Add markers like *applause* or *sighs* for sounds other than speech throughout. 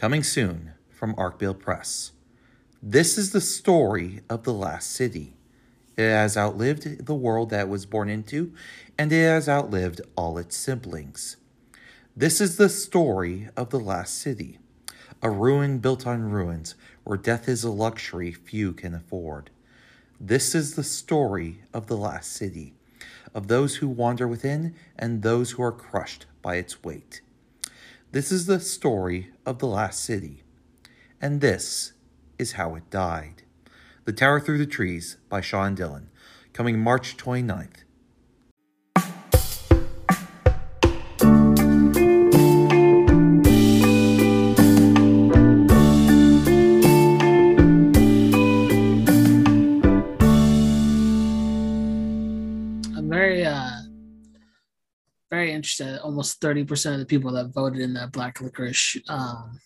Coming soon from Arkville Press. This is the story of the last city. It has outlived the world that it was born into, and it has outlived all its siblings. This is the story of the last city, a ruin built on ruins where death is a luxury few can afford. This is the story of the last city, of those who wander within and those who are crushed by its weight. This is the story of the last city, and this is how it died. The Tower Through the Trees by Sean Dillon, coming March 29th. Interested. Almost 30% of the people that voted in that black licorice um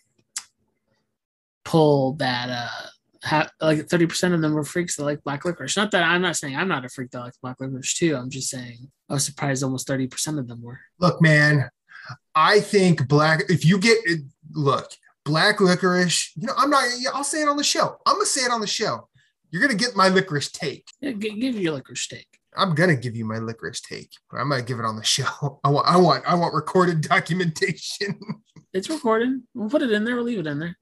poll that uh ha- like 30% of them were freaks that like black licorice. Not that I'm not saying I'm not a freak that likes black licorice too. I'm just saying I was surprised almost 30% of them were. Look, man, I think black, if you get, look, black licorice, you know, I'm not, I'll say it on the show. I'm going to say it on the show. You're going to get my licorice take. Yeah, give you your licorice steak. I'm gonna give you my licorice take, but I'm gonna give it on the show. *laughs* I want, I want, I want recorded *laughs* documentation. It's recorded. We'll put it in there. We'll leave it in there.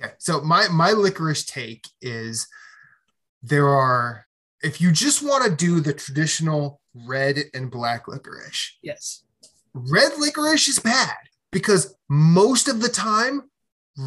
okay, so my my licorice take is there are if you just want to do the traditional red and black licorice, Yes. red licorice is bad because most of the time,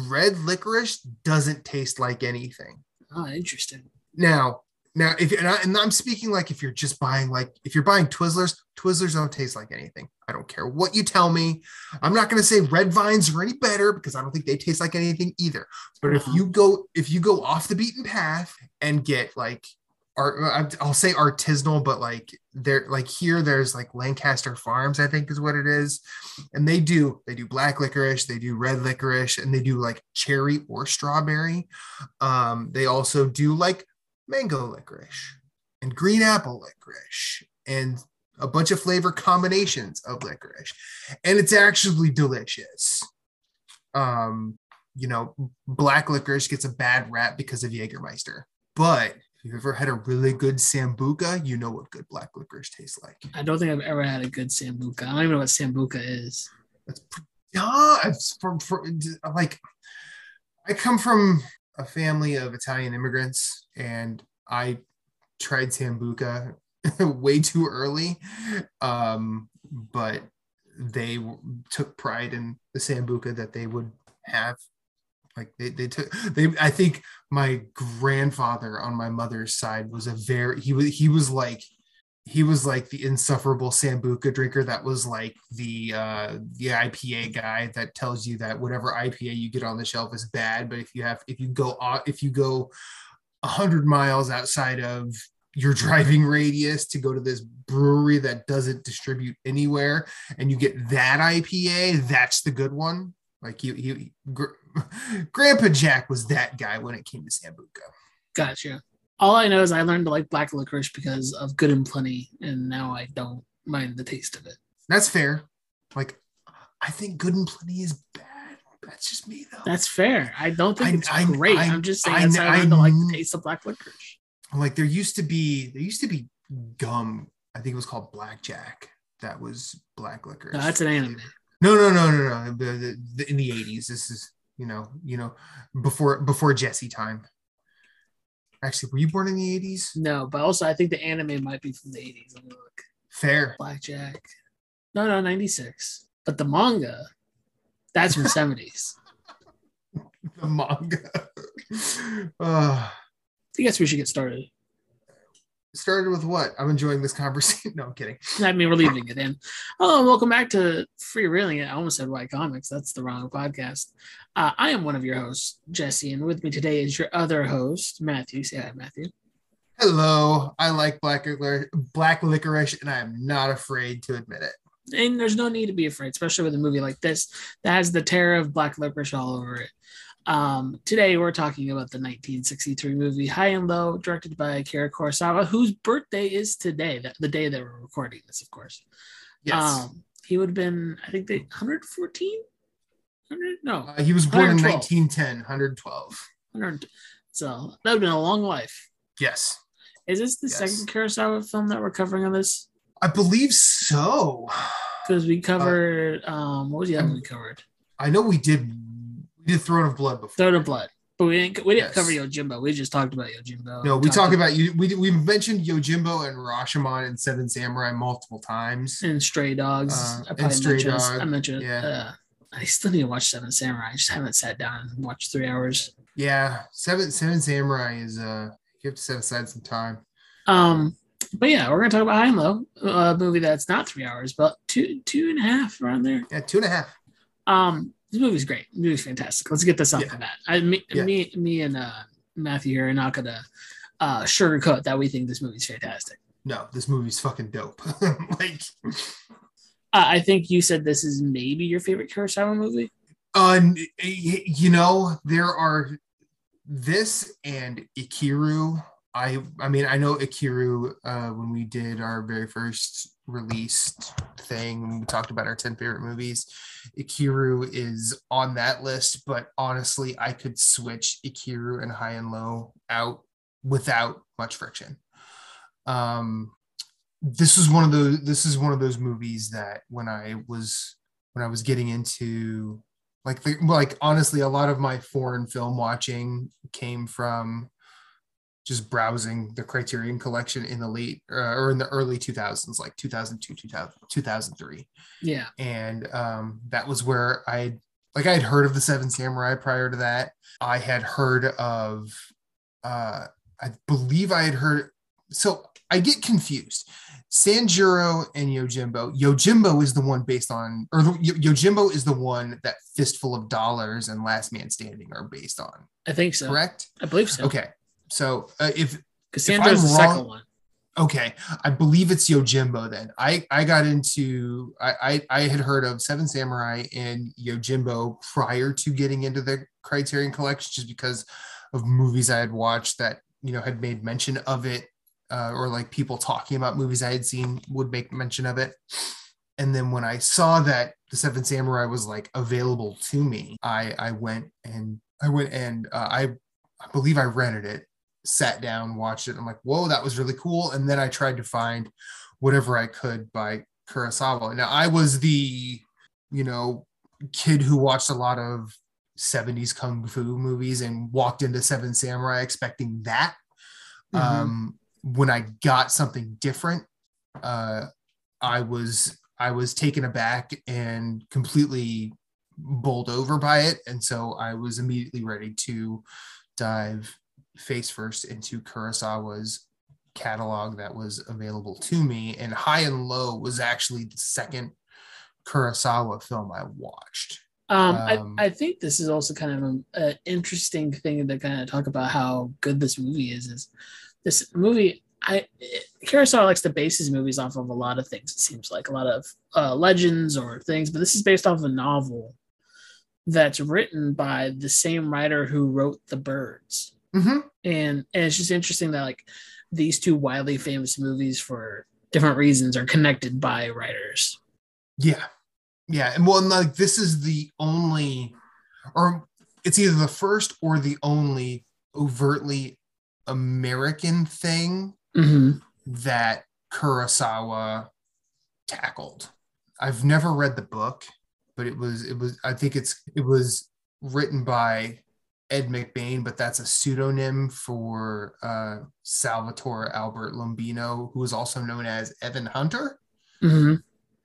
red licorice doesn't taste like anything. Oh, interesting. Now, now, if and, I, and I'm speaking like if you're just buying like if you're buying Twizzlers, Twizzlers don't taste like anything. I don't care what you tell me. I'm not going to say red vines are any better because I don't think they taste like anything either. But if Uh-huh. you go if you go off the beaten path and get like art, I'll say artisanal, but like there like here there's like Lancaster Farms, I think is what it is, and they do they do black licorice, they do red licorice, and they do like cherry or strawberry. Um, they also do like mango licorice and green apple licorice and a bunch of flavor combinations of licorice. And it's actually delicious. Um you know black licorice gets a bad rap because of jägermeister. But if you've ever had a really good sambuca you know what good black licorice tastes like. I don't think I've ever had a good sambuca. I don't even know what sambuca is. That's pr- yeah, it's from, from like I come from a family of Italian immigrants, and I tried sambuca *laughs* way too early, um, but they took pride in the sambuca that they would have. Like they, they took they I think my grandfather on my mother's side was a very he was he was like he was like the insufferable sambuca drinker that was like the uh the IPA guy that tells you that whatever IPA you get on the shelf is bad but if you have if you go o- if you go 100 miles outside of your driving radius to go to this brewery that doesn't distribute anywhere and you get that IPA that's the good one like you he, gr- *laughs* grandpa jack was that guy when it came to sambuca Gotcha. All I know is I learned to like black licorice because of Good and Plenty, and now I don't mind the taste of it. that's fair like i think good and plenty is bad that's just me though That's fair. I don't think I- it's I- great. I- I, am just saying I- that's how I I like the taste of black licorice. like there used to be there used to be gum i think it was called blackjack that was black licorice No, that's an anime. no no no no no the, the, the- in the 80s this is you know you know before before jesse time actually were you born in the 80s No, but also I think the anime might be from the 80s. Look. fair Blackjack. No, no, 96. But the manga, that's from 70s. *laughs* the manga uh *laughs* I guess we should get started. started with what i'm enjoying this conversation *laughs* no i'm kidding I mean, we're leaving it in. Hello, and welcome back to Free Reeling It. I almost said White Comics. That's the wrong podcast. Uh, I am one of your hosts, Jesse, and with me today is your other host, Matthew. Say hi, Matthew. hello i like black licorice black licorice and i am not afraid to admit it And there's no need to be afraid, especially with a movie like this that has the terror of black licorice all over it. Um, today, we're talking about the 1963 movie High and Low, directed by Akira Kurosawa, whose birthday is today, the, the day that we're recording this, of course. yes Um, he would have been, I think, they 114 100? No, Uh, he was born in 112. 1910, 112. 100. So that would have been a long life. Yes. Is this the Yes. second Kurosawa film that we're covering on this? I believe so. Because we covered um what was the other we covered? I know we did we did Throne of Blood before. Throne of Blood. But we didn't we didn't Yes. cover Yojimbo. We just talked about Yojimbo. No, we Talked talk about you. We we mentioned Yojimbo and Rashomon and Seven Samurai multiple times. and Stray Dogs. Uh, I and Stray mentioned, Dog, I mentioned yeah. uh, I still need to watch Seven Samurai. I just haven't sat down and watched three hours. Yeah, Seven Seven Samurai is uh you have to set aside some time. Um, but yeah, we're gonna talk about High and Low, a movie that's not three hours, but two two and a half around there. Yeah, two and a half. Um, this movie's great. The movie's fantastic. Let's get this off Yeah. the bat. I me, Yeah. me me and uh Matthew here are not gonna uh sugarcoat that we think this movie's fantastic. No, this movie's fucking dope. *laughs* like, Uh, I think you said this is maybe your favorite Kurosawa movie. uh, you know, there are this and Ikiru. I, I mean, I know Ikiru. Uh, when we did our very first released thing, when we talked about our ten favorite movies, Ikiru is on that list. But honestly, I could switch Ikiru and High and Low out without much friction. Um, this is one of those this is one of those movies that when I was when I was getting into like the like honestly a lot of my foreign film watching came from just browsing the Criterion collection in the late uh, or in the early 2000s like 2002 2000, 2003 Yeah. and um, that was where I like I had heard of the Seven Samurai prior to that. I had heard of, uh, I believe I had heard. So I get confused. Sanjuro and Yojimbo. Yojimbo is the one based on, or Yojimbo is the one that Fistful of Dollars and Last Man Standing are based on. I think so. Correct? I believe so. Okay. So uh, if Cassandra's I'm the second wrong- one. Okay, I believe it's Yojimbo. Then I I got into I I, I had heard of Seven Samurai and Yojimbo prior to getting into the Criterion Collection, just because of movies I had watched that you know had made mention of it, uh, or like people talking about movies I had seen would make mention of it. And then when I saw that the Seven Samurai was like available to me, I I went and I went and uh, I I believe I rented it sat down, watched it. I'm like, whoa, that was really cool. And then I tried to find whatever I could by Kurosawa. Now I was the, you know, kid who watched a lot of 70s kung fu movies and walked into Seven Samurai expecting that. Mhm. Um, when I got something different, uh, I was I was taken aback and completely bowled over by it, and so I was immediately ready to dive face first into Kurosawa's catalog that was available to me. And High and Low was actually the second Kurosawa film I watched. Um, Um, I, I think this is also kind of an interesting thing to kind of talk about how good this movie is. Is this movie? I it, Kurosawa likes to base his movies off of a lot of things. It seems like a lot of uh, legends or things, but this is based off of a novel that's written by the same writer who wrote The Birds, Mhm. and and it's just interesting that like these two wildly famous movies for different reasons are connected by writers. Yeah. Yeah. And well, and, like this is the only, or it's either the first or the only overtly American thing hmm that Kurosawa tackled. I've never read the book, but it was it was I think it's it was written by Ed McBain, but that's a pseudonym for uh, Salvatore Albert Lombino, who is also known as Evan Hunter. hmm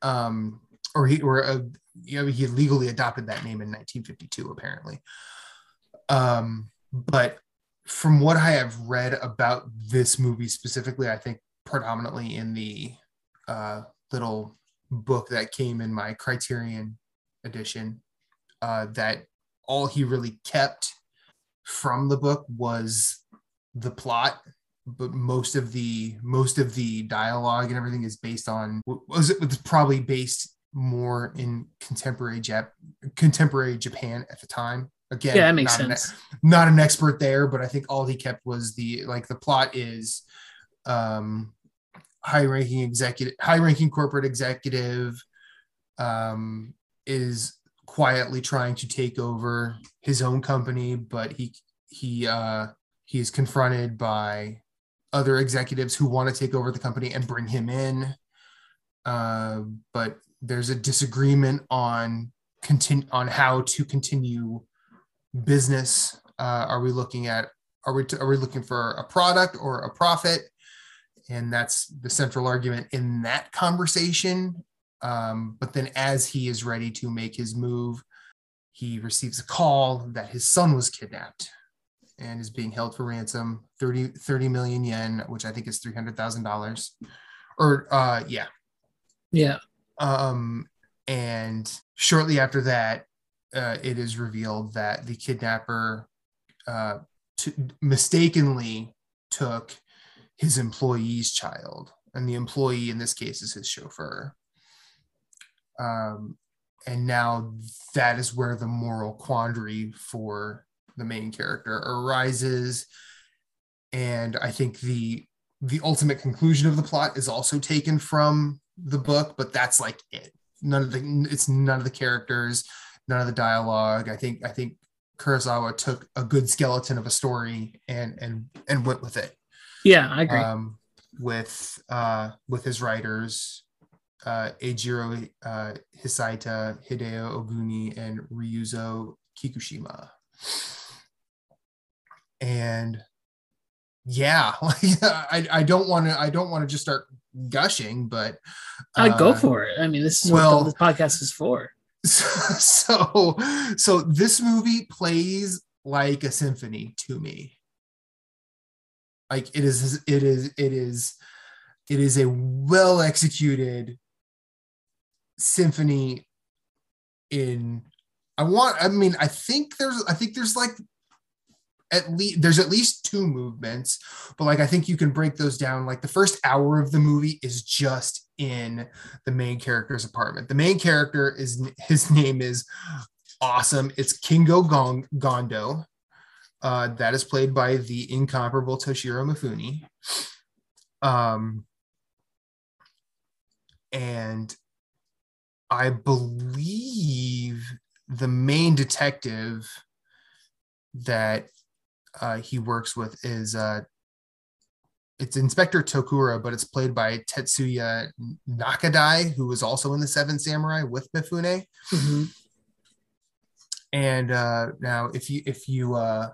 Um, or he or uh, you know, he legally adopted that name in 1952, apparently. Um, but from what I have read about this movie specifically, I think predominantly in the uh, little book that came in my Criterion edition, uh, that all he really kept from the book was the plot but most of the most of the dialogue and everything is based on was it was probably based more in contemporary Jap contemporary Japan at the time. Again, Yeah, that makes not an- sense. not an expert there, but I think all he kept was the like the plot is um high ranking executive high ranking corporate executive um is quietly trying to take over his own company, but he he uh, he is confronted by other executives who want to take over the company and bring him in. Uh, but there's a disagreement on continue on how to continue business. Uh, are we looking at are we are we looking for a product or a profit? And that's the central argument in that conversation. Um, but then, as he is ready to make his move, he receives a call that his son was kidnapped and is being held for ransom 30, 30 million yen, which I think is $300,000. Or, uh, yeah. Yeah. Um, and shortly after that, uh, it is revealed that the kidnapper uh, t- mistakenly took his employee's child, and the employee in this case is his chauffeur. Um, and now that is where the moral quandary for the main character arises. And i think the the ultimate conclusion of the plot is also taken from the book but that's like it. None of the it's none of the characters none of the dialogue. I think i think kurosawa took a good skeleton of a story and and and went with it. Yeah i agree. Um, with uh with his writers uh Eijiro uh Hisaita, Hideo Oguni, and Ryuzo Kikushima. And yeah *laughs* i i don't want to i don't want to just start gushing but uh, i go for it. I mean this is well, what this podcast is for. *laughs* so so this movie plays like a symphony to me. Like it is it is it is it is a well executed symphony in i want i mean i think there's i think there's like at least there's at least two movements but like i think you can break those down. Like the first hour of the movie is just in the main character's apartment. The main character is his *laughs* name is awesome. It's kingo Gong, gondo. Uh, that is played by the incomparable toshiro mifune. Um, and i believe the main detective that uh, he works with is uh, it's Inspector Tokura, but it's played by Tetsuya Nakadai, who was also in the Seven Samurai with Mifune. Mm-hmm. And uh, now, if you if you uh,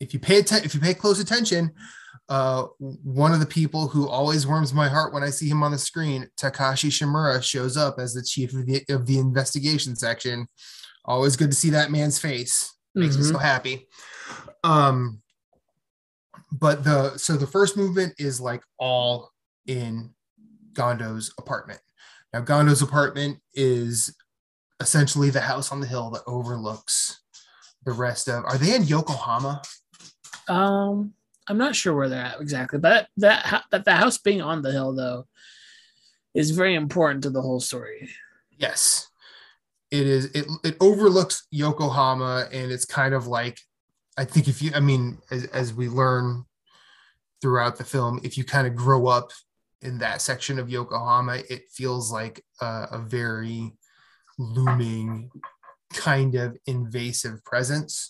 if you pay atten- if you pay close attention, uh, one of the people who always warms my heart when I see him on the screen, Takashi Shimura, shows up as the chief of the of the investigation section. Always good to see that man's face. Makes mm-hmm. me so happy. Um, but the so the first movement is like all in Gondo's apartment. Now Gondo's apartment is essentially the house on the hill that overlooks the rest of. Are they in Yokohama? Um, I'm not sure where they're at exactly, but that that the house being on the hill though is very important to the whole story. Yes, it is. It it overlooks Yokohama, and it's kind of like I think if you, I mean, as, as we learn throughout the film, if you kind of grow up in that section of Yokohama, it feels like a, a very looming, kind of invasive presence.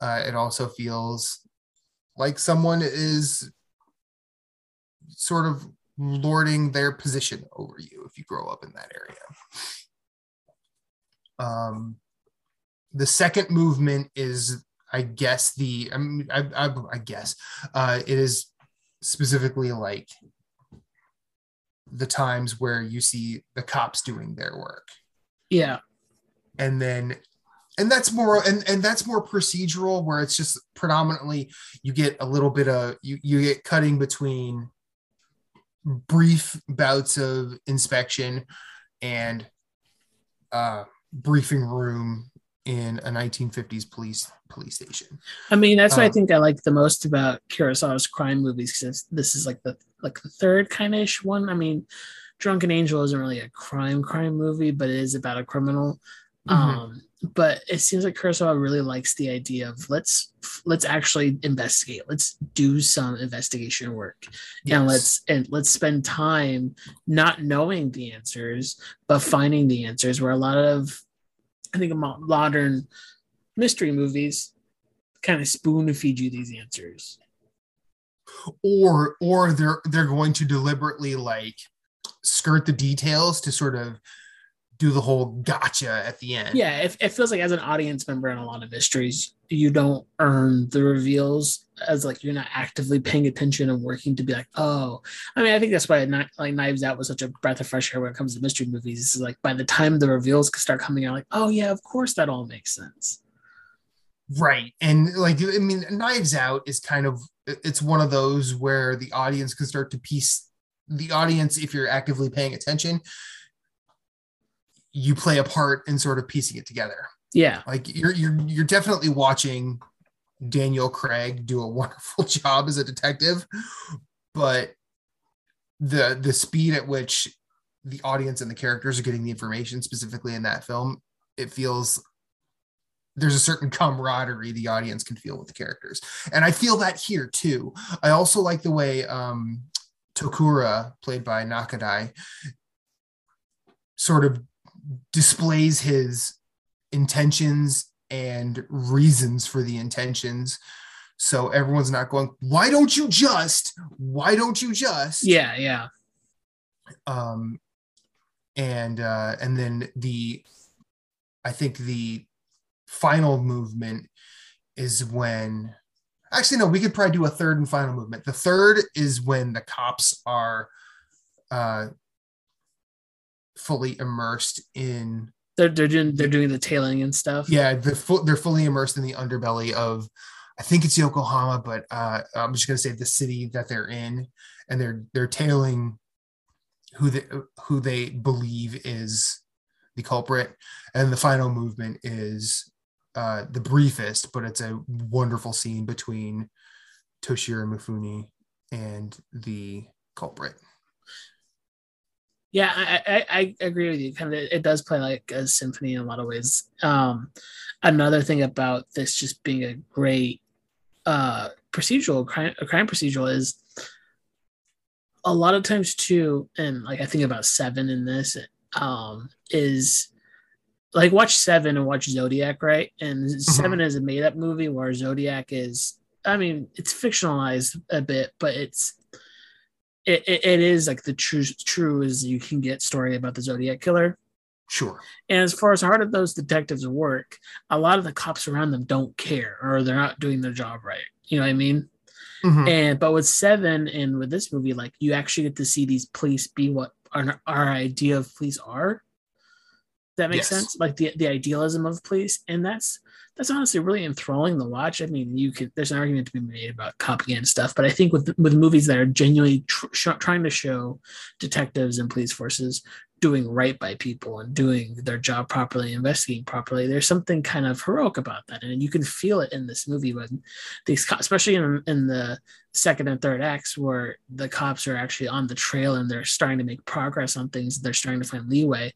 Uh, it also feels like someone is sort of lording their position over you if you grow up in that area. Um, the second movement is I guess the I mean, I, I, I guess uh, it is specifically like the times where you see the cops doing their work. Yeah. And then and that's more and, and that's more procedural where it's just predominantly you get a little bit of you you get cutting between brief bouts of inspection and uh briefing room in a 1950s police police station. I mean, that's um, what I um, think I like the most about Kurosawa's crime movies because this is like the like the third kind of ish one. I mean, Drunken Angel isn't really a crime crime movie, but it is about a criminal. Mm-hmm. Um, but it seems like Kurosawa really likes the idea of let's let's actually investigate. Let's do some investigation work, yes. and let's and let's spend time not knowing the answers, but finding the answers. Where a lot of I think modern mystery movies kind of spoon feed you these answers. Or or they're they're going to deliberately like skirt the details to sort of do the whole gotcha at the end. Yeah, it, it feels like as an audience member in a lot of mysteries, you don't earn the reveals as like you're not actively paying attention and working to be like, oh, I mean, I think that's why like Knives Out was such a breath of fresh air when it comes to mystery movies. It's like by the time the reveals could start coming out, like, oh yeah, of course that all makes sense. Right, and like I mean, Knives Out is kind of it's one of those where the audience can start to piece the audience if you're actively paying attention you play a part in sort of piecing it together. Yeah. Like you're you're you're definitely watching Daniel Craig do a *laughs* wonderful job as a detective, but the the speed at which the audience and the characters are getting the information specifically in that film, it feels there's a certain camaraderie the audience can feel with the characters. And I feel that here too. I also like the way um Tokura, played by Nakadai, sort of displays his intentions and reasons for the intentions. So everyone's not going why don't you just why don't you just? Yeah yeah. Um and uh and then the i think the final movement is when actually no we could probably do a third and final movement. The third is when the cops are uh fully immersed in they're they're doing they're doing the tailing and stuff. Yeah, the full, they're fully immersed in the underbelly of I think it's Yokohama, but uh, I'm just gonna say the city that they're in, and they're they're tailing who they who they believe is the culprit, and the final movement is uh, the briefest, but it's a wonderful scene between Toshiro Mifune and the culprit. Yeah, I, I, I, agree with you. Kind of, it does play like a symphony in a lot of ways. Um, another thing about this just being a great uh, procedural crime, a crime procedural is a lot of times too, and like I think about Seven in this um, is like watch Seven and watch Zodiac, right? And mm-hmm. Seven is a made up movie where Zodiac is, I mean, it's fictionalized a bit, but it's it, it, it is like the true true as you can get story about the Zodiac killer. Sure. And as far as hard as those detectives work, a lot of the cops around them don't care or they're not doing their job right. You know what I mean? Mm-hmm. And but with Seven and with this movie, like you actually get to see these police be what our, our idea of police are. That makes yes. sense. Like the the idealism of police, and that's that's honestly really enthralling to watch. I mean, you could there's an argument to be made about copying and stuff, but I think with with movies that are genuinely tr- sh- trying to show detectives and police forces doing right by people and doing their job properly, investigating properly, there's something kind of heroic about that, and you can feel it in this movie when these, especially in in the second and third acts, where the cops are actually on the trail and they're starting to make progress on things, they're starting to find leeway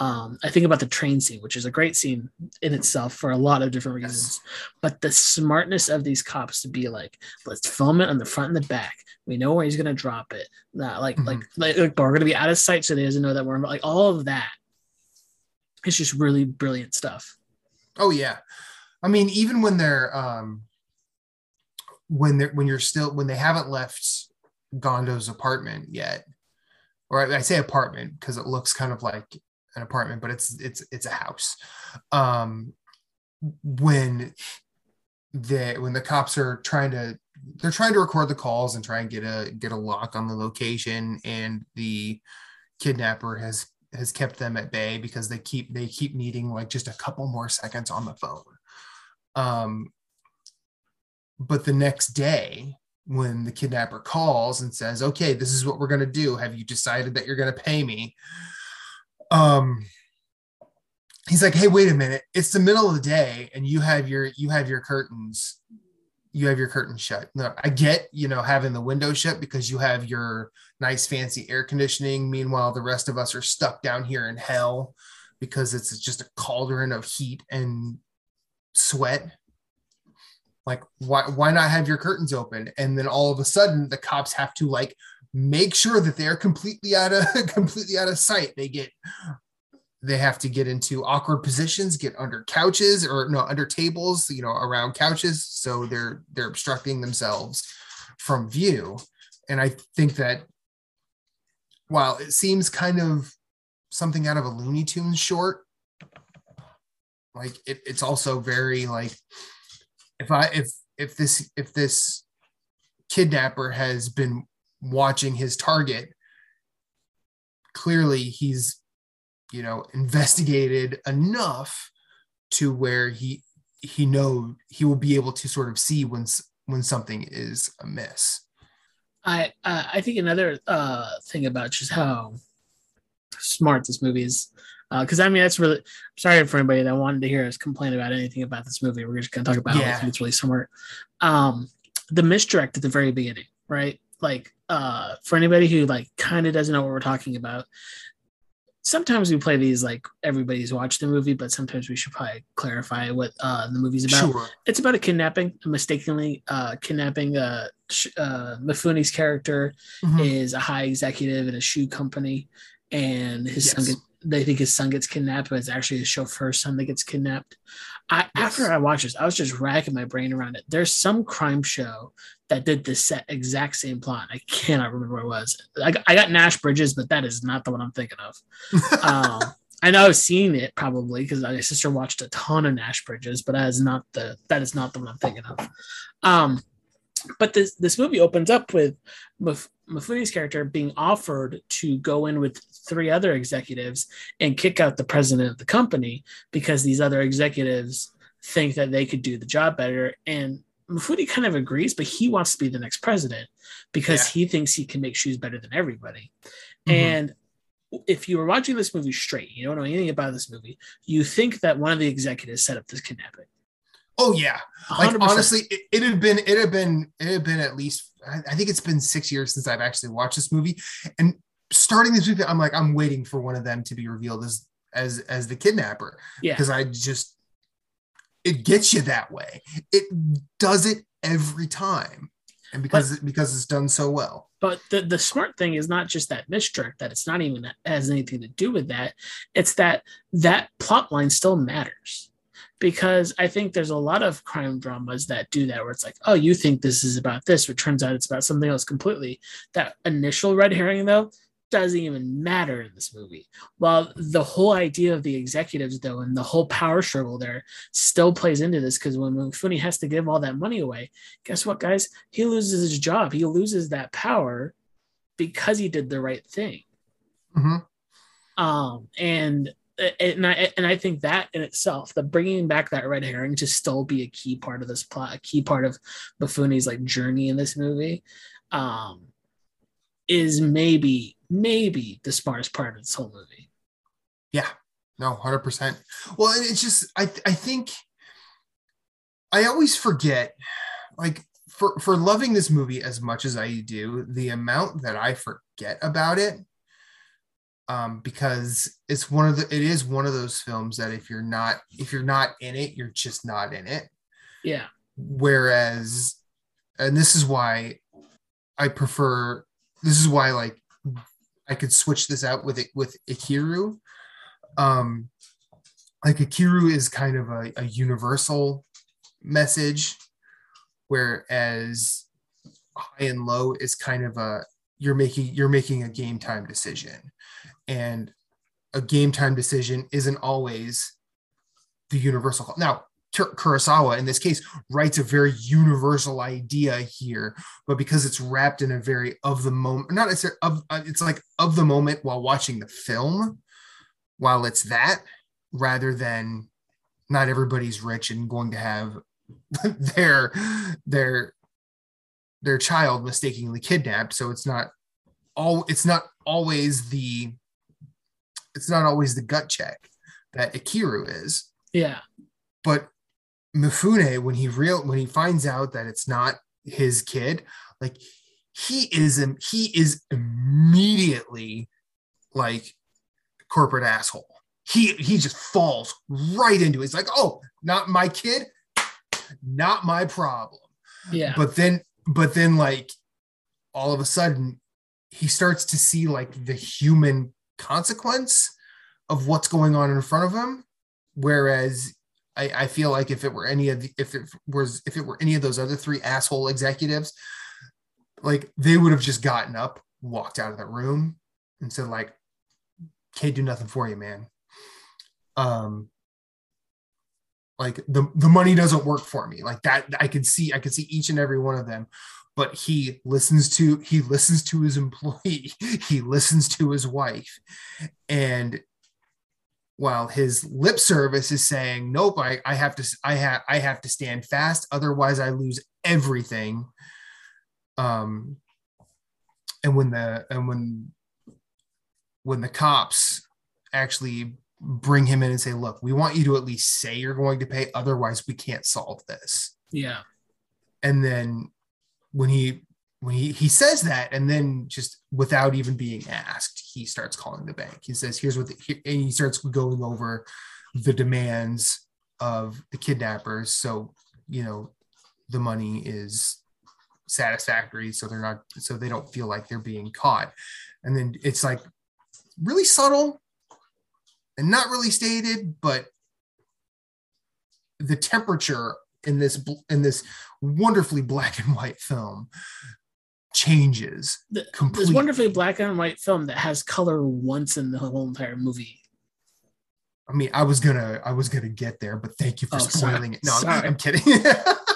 um, I think about the train scene, which is a great scene in itself for a lot of different reasons. But the smartness of these cops to be like, let's film it on the front and the back. We know where he's gonna drop it. Not like, mm-hmm. like, like, like, but we're gonna be out of sight so they doesn't know that we're like all of that. It's just really brilliant stuff. Oh yeah, I mean, even when they're um, when they're when you're still when they haven't left Gondo's apartment yet, or I say apartment because it looks kind of like an apartment, but it's it's it's a house. Um, when the when the cops are trying to they're trying to record the calls and try and get a get a lock on the location, and the kidnapper has has kept them at bay because they keep they keep needing like just a couple more seconds on the phone. Um, but the next day when the kidnapper calls and says, "Okay, this is what we're going to do. Have you decided that you're going to pay me?" um he's like hey wait a minute it's the middle of the day and you have your you have your curtains you have your curtains shut no i get you know having the window shut because you have your nice fancy air conditioning meanwhile the rest of us are stuck down here in hell because it's just a cauldron of heat and sweat like why why not have your curtains open and then all of a sudden the cops have to like make sure that they're completely out of *laughs* completely out of sight. They get they have to get into awkward positions, get under couches or no under tables, you know, around couches, so they're they're obstructing themselves from view. And I think that while it seems kind of something out of a Looney Tunes short, like it, it's also very like if I if if this if this kidnapper has been watching his target, clearly he's you know investigated enough to where he he know he will be able to sort of see when when something is amiss. I I think another uh, thing about just how smart this movie is, because uh, I mean that's really sorry for anybody that wanted to hear us complain about anything about this movie. We're just gonna talk about yeah. how it's really smart. Um, the misdirect at the very beginning, right? Like uh, for anybody who like kind of doesn't know what we're talking about, sometimes we play these like everybody's watched the movie, but sometimes we should probably clarify what uh, the movie's about. Sure. It's about a kidnapping, a mistakenly uh, kidnapping. Uh, uh, Mifune's character mm-hmm. is a high executive in a shoe company, and his yes. son gets, they think his son gets kidnapped, but it's actually his chauffeur's son that gets kidnapped. I, yes. After I watched this, I was just racking my brain around it. There's some crime show that did this exact same plot. I cannot remember what it was. I, I got Nash Bridges, but that is not the one I'm thinking of. *laughs* um, I know I've seen it probably because my sister watched a ton of Nash Bridges, but that is not the that is not the one I'm thinking of. Um, but this this movie opens up with Mifune's character being offered to go in with three other executives and kick out the president of the company because these other executives think that they could do the job better. And Mifune kind of agrees, but he wants to be the next president because yeah. he thinks he can make shoes better than everybody. Mm-hmm. And if you were watching this movie straight, you don't know anything about this movie, you think that one of the executives set up this kidnapping. Oh yeah, like 100%. honestly, it, it, had been it had been it had been at least I think it's been six years since I've actually watched this movie, and starting this movie, I'm like I'm waiting for one of them to be revealed as as as the kidnapper. Yeah, because I just it gets you that way. It does it every time, and because but, because it's done so well. But the the smart thing is not just that misdirect that it's not even that has anything to do with that. It's that that plot line still matters because I think there's a lot of crime dramas that do that, where it's like, oh, you think this is about this, but turns out it's about something else completely. That initial red herring, though, doesn't even matter in this movie. While the whole idea of the executives, though, and the whole power struggle there still plays into this, because when Mifune has to give all that money away, guess what, guys? He loses his job. He loses that power because he did the right thing. Mm-hmm. Um, and and I and I think that in itself, the bringing back that red herring to still be a key part of this plot, a key part of Mifune's like journey in this movie, um, is maybe maybe the smartest part of this whole movie. Yeah, no, hundred percent. Well, it's just I I think I always forget, like for for loving this movie as much as I do, the amount that I forget about it um, because it's one of the it is one of those films that if you're not if you're not in it, you're just not in it. Yeah. Whereas, and this is why I prefer. This is why like I could switch this out with it with Ikiru. Um, like Ikiru is kind of a, a universal message, whereas high and low is kind of a you're making you're making a game time decision and a game time decision isn't always the universal now Kurosawa in this case writes a very universal idea here, but because it's wrapped in a very of the moment, not necessarily of uh, it's like of the moment while watching the film, while it's that rather than not everybody's rich and going to have *laughs* their their their child mistakenly kidnapped. So it's not all it's not always the it's not always the gut check that Ikiru is. Yeah. But Mifune, when he real when he finds out that it's not his kid, like he is he is immediately like corporate asshole. He he just falls right into it. He's like, oh, not my kid, not my problem. Yeah. But then, but then, like all of a sudden, he starts to see like the human consequence of what's going on in front of him. Whereas I, I feel like if it were any of the, if it was if it were any of those other three asshole executives, like they would have just gotten up, walked out of the room, and said like, "Can't do nothing for you, man." Um, like the the money doesn't work for me. Like that, I could see I could see each and every one of them but he listens to he listens to his employee *laughs* he listens to his wife and while his lip service is saying nope i, I have to i have i have to stand fast otherwise i lose everything um and when the and when when the cops actually bring him in and say look we want you to at least say you're going to pay otherwise we can't solve this Yeah. and then when he when he he says that and then just without even being asked he starts calling the bank. He says here's what the, he- and he starts going over the demands of the kidnappers. So you know the money is satisfactory so they're not so they don't feel like they're being caught. And then it's like really subtle and not really stated but the temperature in this in this wonderfully black and white film changes Th- This wonderfully black and white film that has color once in the whole entire movie. I mean, I was gonna, I was gonna get there, but thank you for Oh, sorry. spoiling it. No, I'm- Sorry. I'm kidding.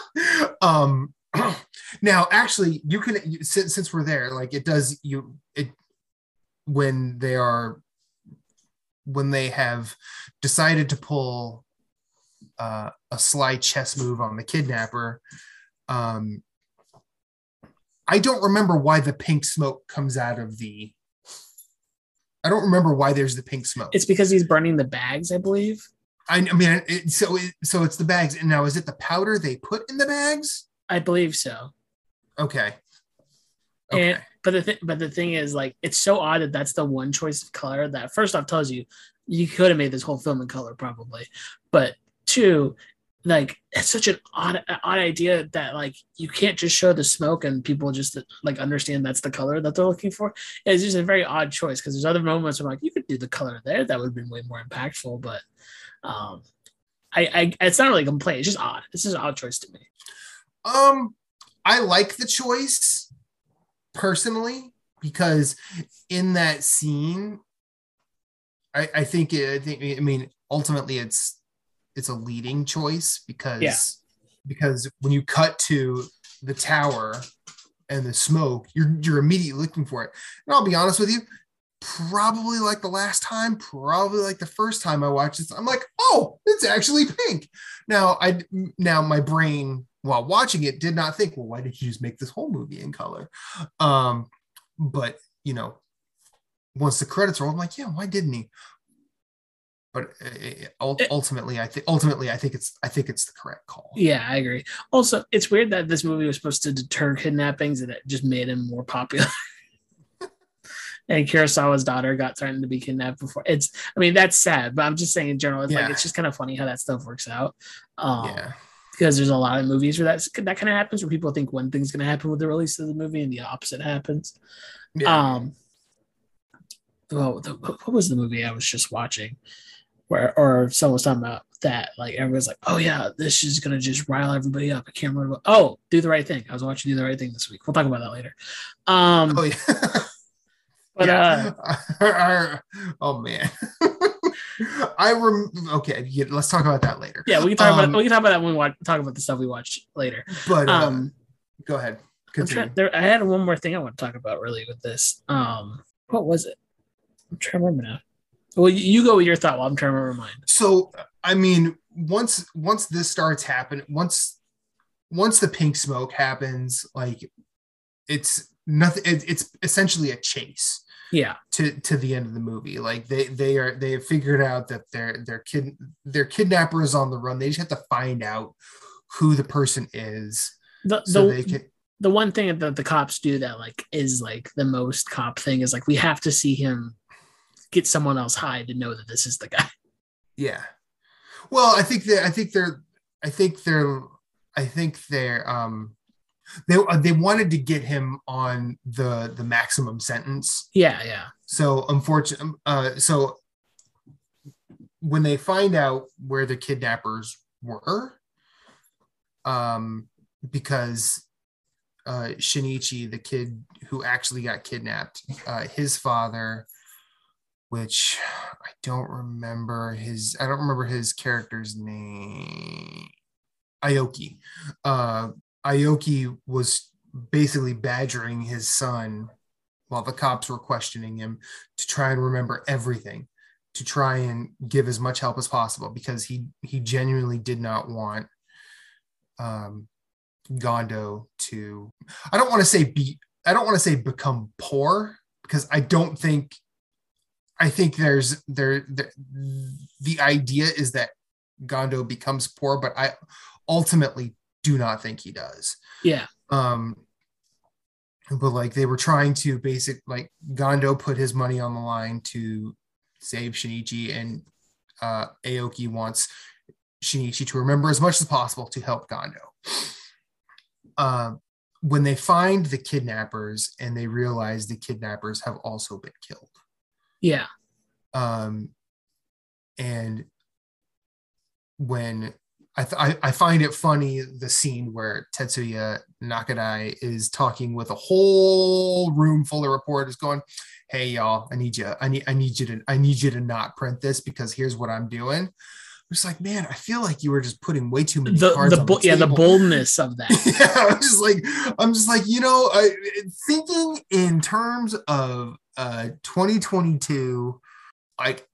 *laughs* um, *clears throat* now, actually, you can you, since since we're there, like it does you it when they are when they have decided to pull uh, a sly chess move on the kidnapper. Um, I don't remember why the pink smoke comes out of the. I don't remember why there's the pink smoke. It's because he's burning the bags, I believe. I, I mean, it, so it, so it's the bags. And now, is it the powder they put in the bags? I believe so. Okay. Okay. And but the thing, but the thing is, like, it's so odd that that's the one choice of color that first off tells you you could have made this whole film in color probably, but like, it's such an odd odd idea that like you can't just show the smoke and people just like understand that's the color that they're looking for. It's just a very odd choice because there's other moments where I'm like you could do the color there that would have been way more impactful, but um, I, I it's not really a complaint. It's just odd. It's just an odd choice to me. Um, I like the choice personally because in that scene, I, I think I think I mean ultimately it's it's a leading choice because Yeah. because when you cut to the tower and the smoke, you're you're immediately looking for it. And I'll be honest with you, probably like the last time, probably like the first time I watched this, I'm like, oh, it's actually pink. Now I now my brain while watching it did not think, well, why did you just make this whole movie in color? Um, but you know, once the credits roll, I'm like, yeah, why didn't he? But uh, ul- It- ultimately, I think ultimately, I think it's I think it's the correct call. Yeah, I agree. Also, it's weird that this movie was supposed to deter kidnappings and it just made him more popular. *laughs* and Kurosawa's daughter got threatened to be kidnapped before. It's, I mean, that's sad, but I'm just saying in general, it's Yeah. like it's just kind of funny how that stuff works out. Um, yeah, because there's a lot of movies where that's that kind of happens where people think one thing's going to happen with the release of the movie and the opposite happens. yeah. Um, oh, the, what was the movie I was just watching, where or someone was talking about that? Like everyone's like, "Oh yeah, this is gonna just rile everybody up." I can't remember. What, oh, do the right thing. I was watching Do the Right Thing this week. We'll talk about that later. Um, oh yeah. *laughs* but uh, yeah. *laughs* oh man. *laughs* I rem okay, yeah, let's talk about that later. yeah, we can talk Um, about we can talk about that when we watch, talk about the stuff we watched later. But uh, Um, go ahead. Trying, there, I had one more thing I want to talk about really with this. Um, what was it? I'm trying to remember now. Well, you, go with your thought while I'm trying to remember mine. so I mean, once once this starts happening, once once the pink smoke happens, like it's nothing. It, it's essentially a chase Yeah, to to the end of the movie. Like they they are they have figured out that their their kid their kidnapper is on the run. They just have to find out who the person is the so the, they can. the one thing that the cops do that like is like the most cop thing is like we have to see him get someone else high to know that this is the guy. Yeah. Well, I think that I think they're I think they're I think they're um they uh, they wanted to get him on the the maximum sentence. Yeah, yeah, So unfortunately, uh, so when they find out where the kidnappers were, um, because uh, Shinichi, the kid who actually got kidnapped, uh, his father, which I don't remember his, I don't remember his character's name, Aoki. Uh, Aoki was basically badgering his son while the cops were questioning him to try and remember everything to try and give as much help as possible because he he genuinely did not want um Gondo to I don't want to say be I don't want to say become poor because I don't think I think there's there, there the idea is that Gondo becomes poor but I ultimately do not think he does. Yeah. Um but like they were trying to basic like Gondo put his money on the line to save Shinichi and uh Aoki wants Shinichi to remember as much as possible to help Gondo. Uh, when they find the kidnappers and they realize the kidnappers have also been killed. Yeah. Um, and when I, th- I, I find it funny the scene where Tetsuya Nakadai is talking with a whole room full of reporters going, "Hey y'all, I need you. I need I need you to I need you to not print this because here's what I'm doing." I'm just like, man, I feel like you were just putting way too many The, cards the, on the yeah, the boldness of *laughs* that. yeah, I'm just like, I'm just like, you know, I, thinking in terms of uh 2022, like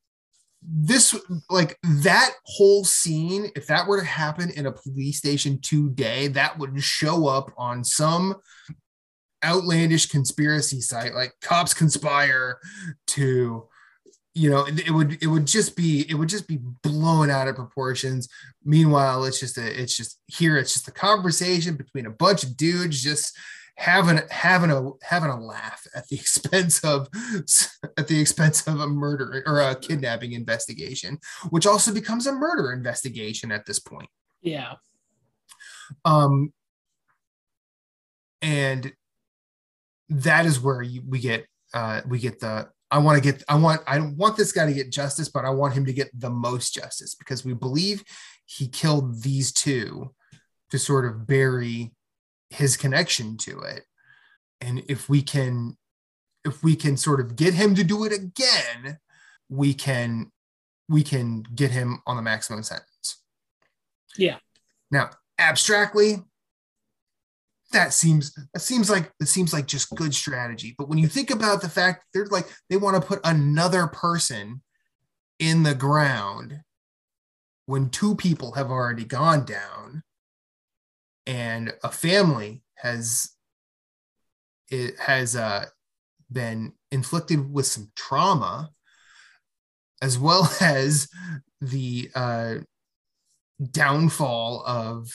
this, like that whole scene, if that were to happen in a police station today, that would show up on some outlandish conspiracy site like cops conspire to you know it, it would it would just be it would just be blown out of proportions. Meanwhile it's just a it's just here it's just a conversation between a bunch of dudes just having having a having a laugh at the *laughs* expense of at the expense of a murder or a kidnapping investigation which also becomes a murder investigation at this point Yeah. um and that is where you, we get uh we get the i want to get i want i don't want this guy to get justice but i want him to get the most justice because we believe he killed these two to sort of bury his connection to it. And if we can if we can sort of get him to do it again we can we can get him on the maximum sentence. Yeah. now abstractly that seems that seems like it seems like just good strategy. But when you think about the fact they're like they want to put another person in the ground when two people have already gone down and a family has it has uh been inflicted with some trauma as well *laughs* as the uh downfall of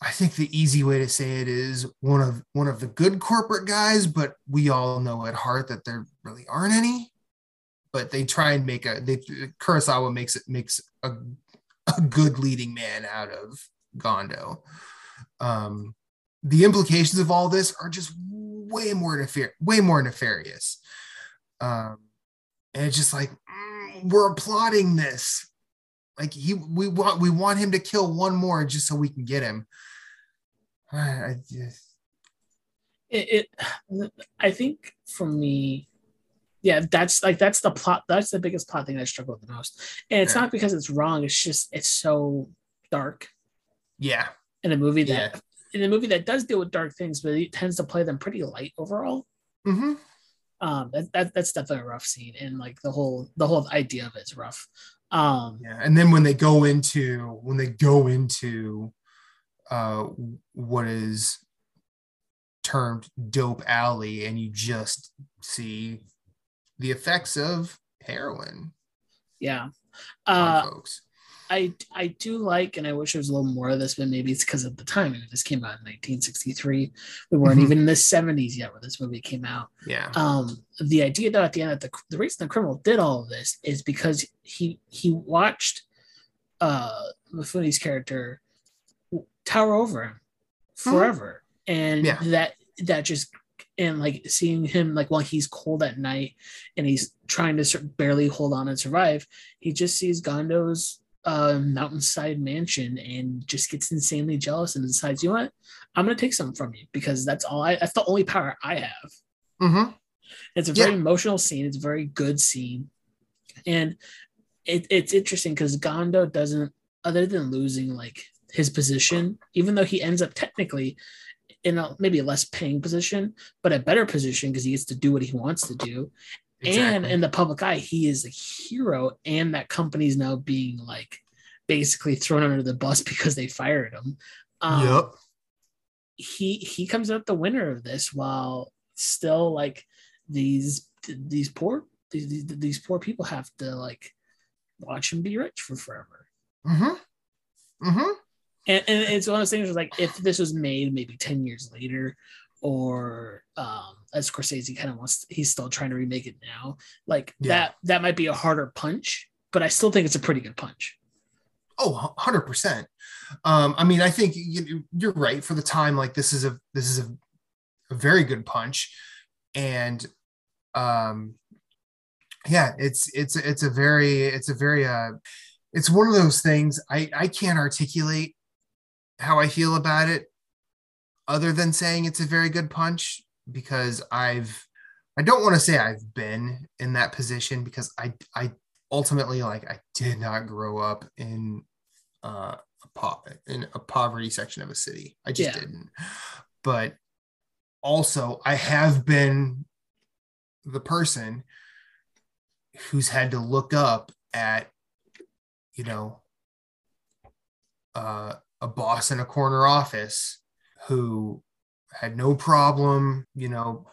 I think the easy way to say it is one of one of the good corporate guys, but we all know at heart that there really aren't any. But they try and make a they Kurosawa makes it makes a, a good leading man out of Gondo. Um, the implications of all this are just way more nefar- way more nefarious. Um, and it's just like mm, we're applauding this. Like he we want we want him to kill one more just so we can get him. *sighs* I, just it, it i think for me yeah that's like that's the plot that's the biggest plot thing i struggle with the most. And it's Yeah. not because it's wrong it's just it's so dark. Yeah in a movie that Yeah. in a movie that does deal with dark things but it tends to play them pretty light overall. Hmm um that, that that's definitely a rough scene and like the whole the whole idea of it's rough. Um yeah and then when they go into when they go into uh what is termed dope alley and you just see the effects of heroin yeah. uh folks I I do like, and I wish there was a little more of this, but maybe it's because of the time. I mean, this came out in 1963. We weren't Mhm. even in the 70s yet when this movie came out. yeah Um, the idea though at the end that the the reason the criminal did all of this is because he he watched uh Mifune's character tower over him forever, and Yeah. that that just and like seeing him like while he's cold at night and he's trying to barely hold on and survive, he just sees Gondo's uh, mountainside mansion and just gets insanely jealous and decides, you know what, I'm gonna take something from you because that's all I that's the only power I have. Mm-hmm. It's a very Yeah. emotional scene. It's a very good scene, and it, it's interesting because Gondo doesn't, other than losing like his position, even though he ends up technically in a maybe a less paying position, but a better position because he gets to do what he wants to do. And in the public eye, he is a hero, and that company's now being like basically thrown under the bus *laughs* because they fired him. Um, yep. he he comes out the winner of this while still like these these poor these, these, these poor people have to like watch him be rich for forever Mm-hmm. Mm-hmm. and, and it's one of those things where, like if this was made maybe 10 years later or um as Scorsese kind of wants he's still trying to remake it now like Yeah. that that might be a harder punch but I still think it's a pretty good punch Oh, 100%. Um, I mean, I think you, you're right for the time. Like this is a, this is a, a very good punch. And, um, yeah, it's, it's, it's a very, it's a very, uh, it's one of those things I, I can't articulate how I feel about it other than saying it's a very good punch because I've, I don't want to say I've been in that position because I, I ultimately like I did not grow up in uh, a po- in a poverty section of a city. I just Yeah. didn't. But also, I have been the person who's had to look up at, you know, uh, a boss in a corner office who had no problem, you know,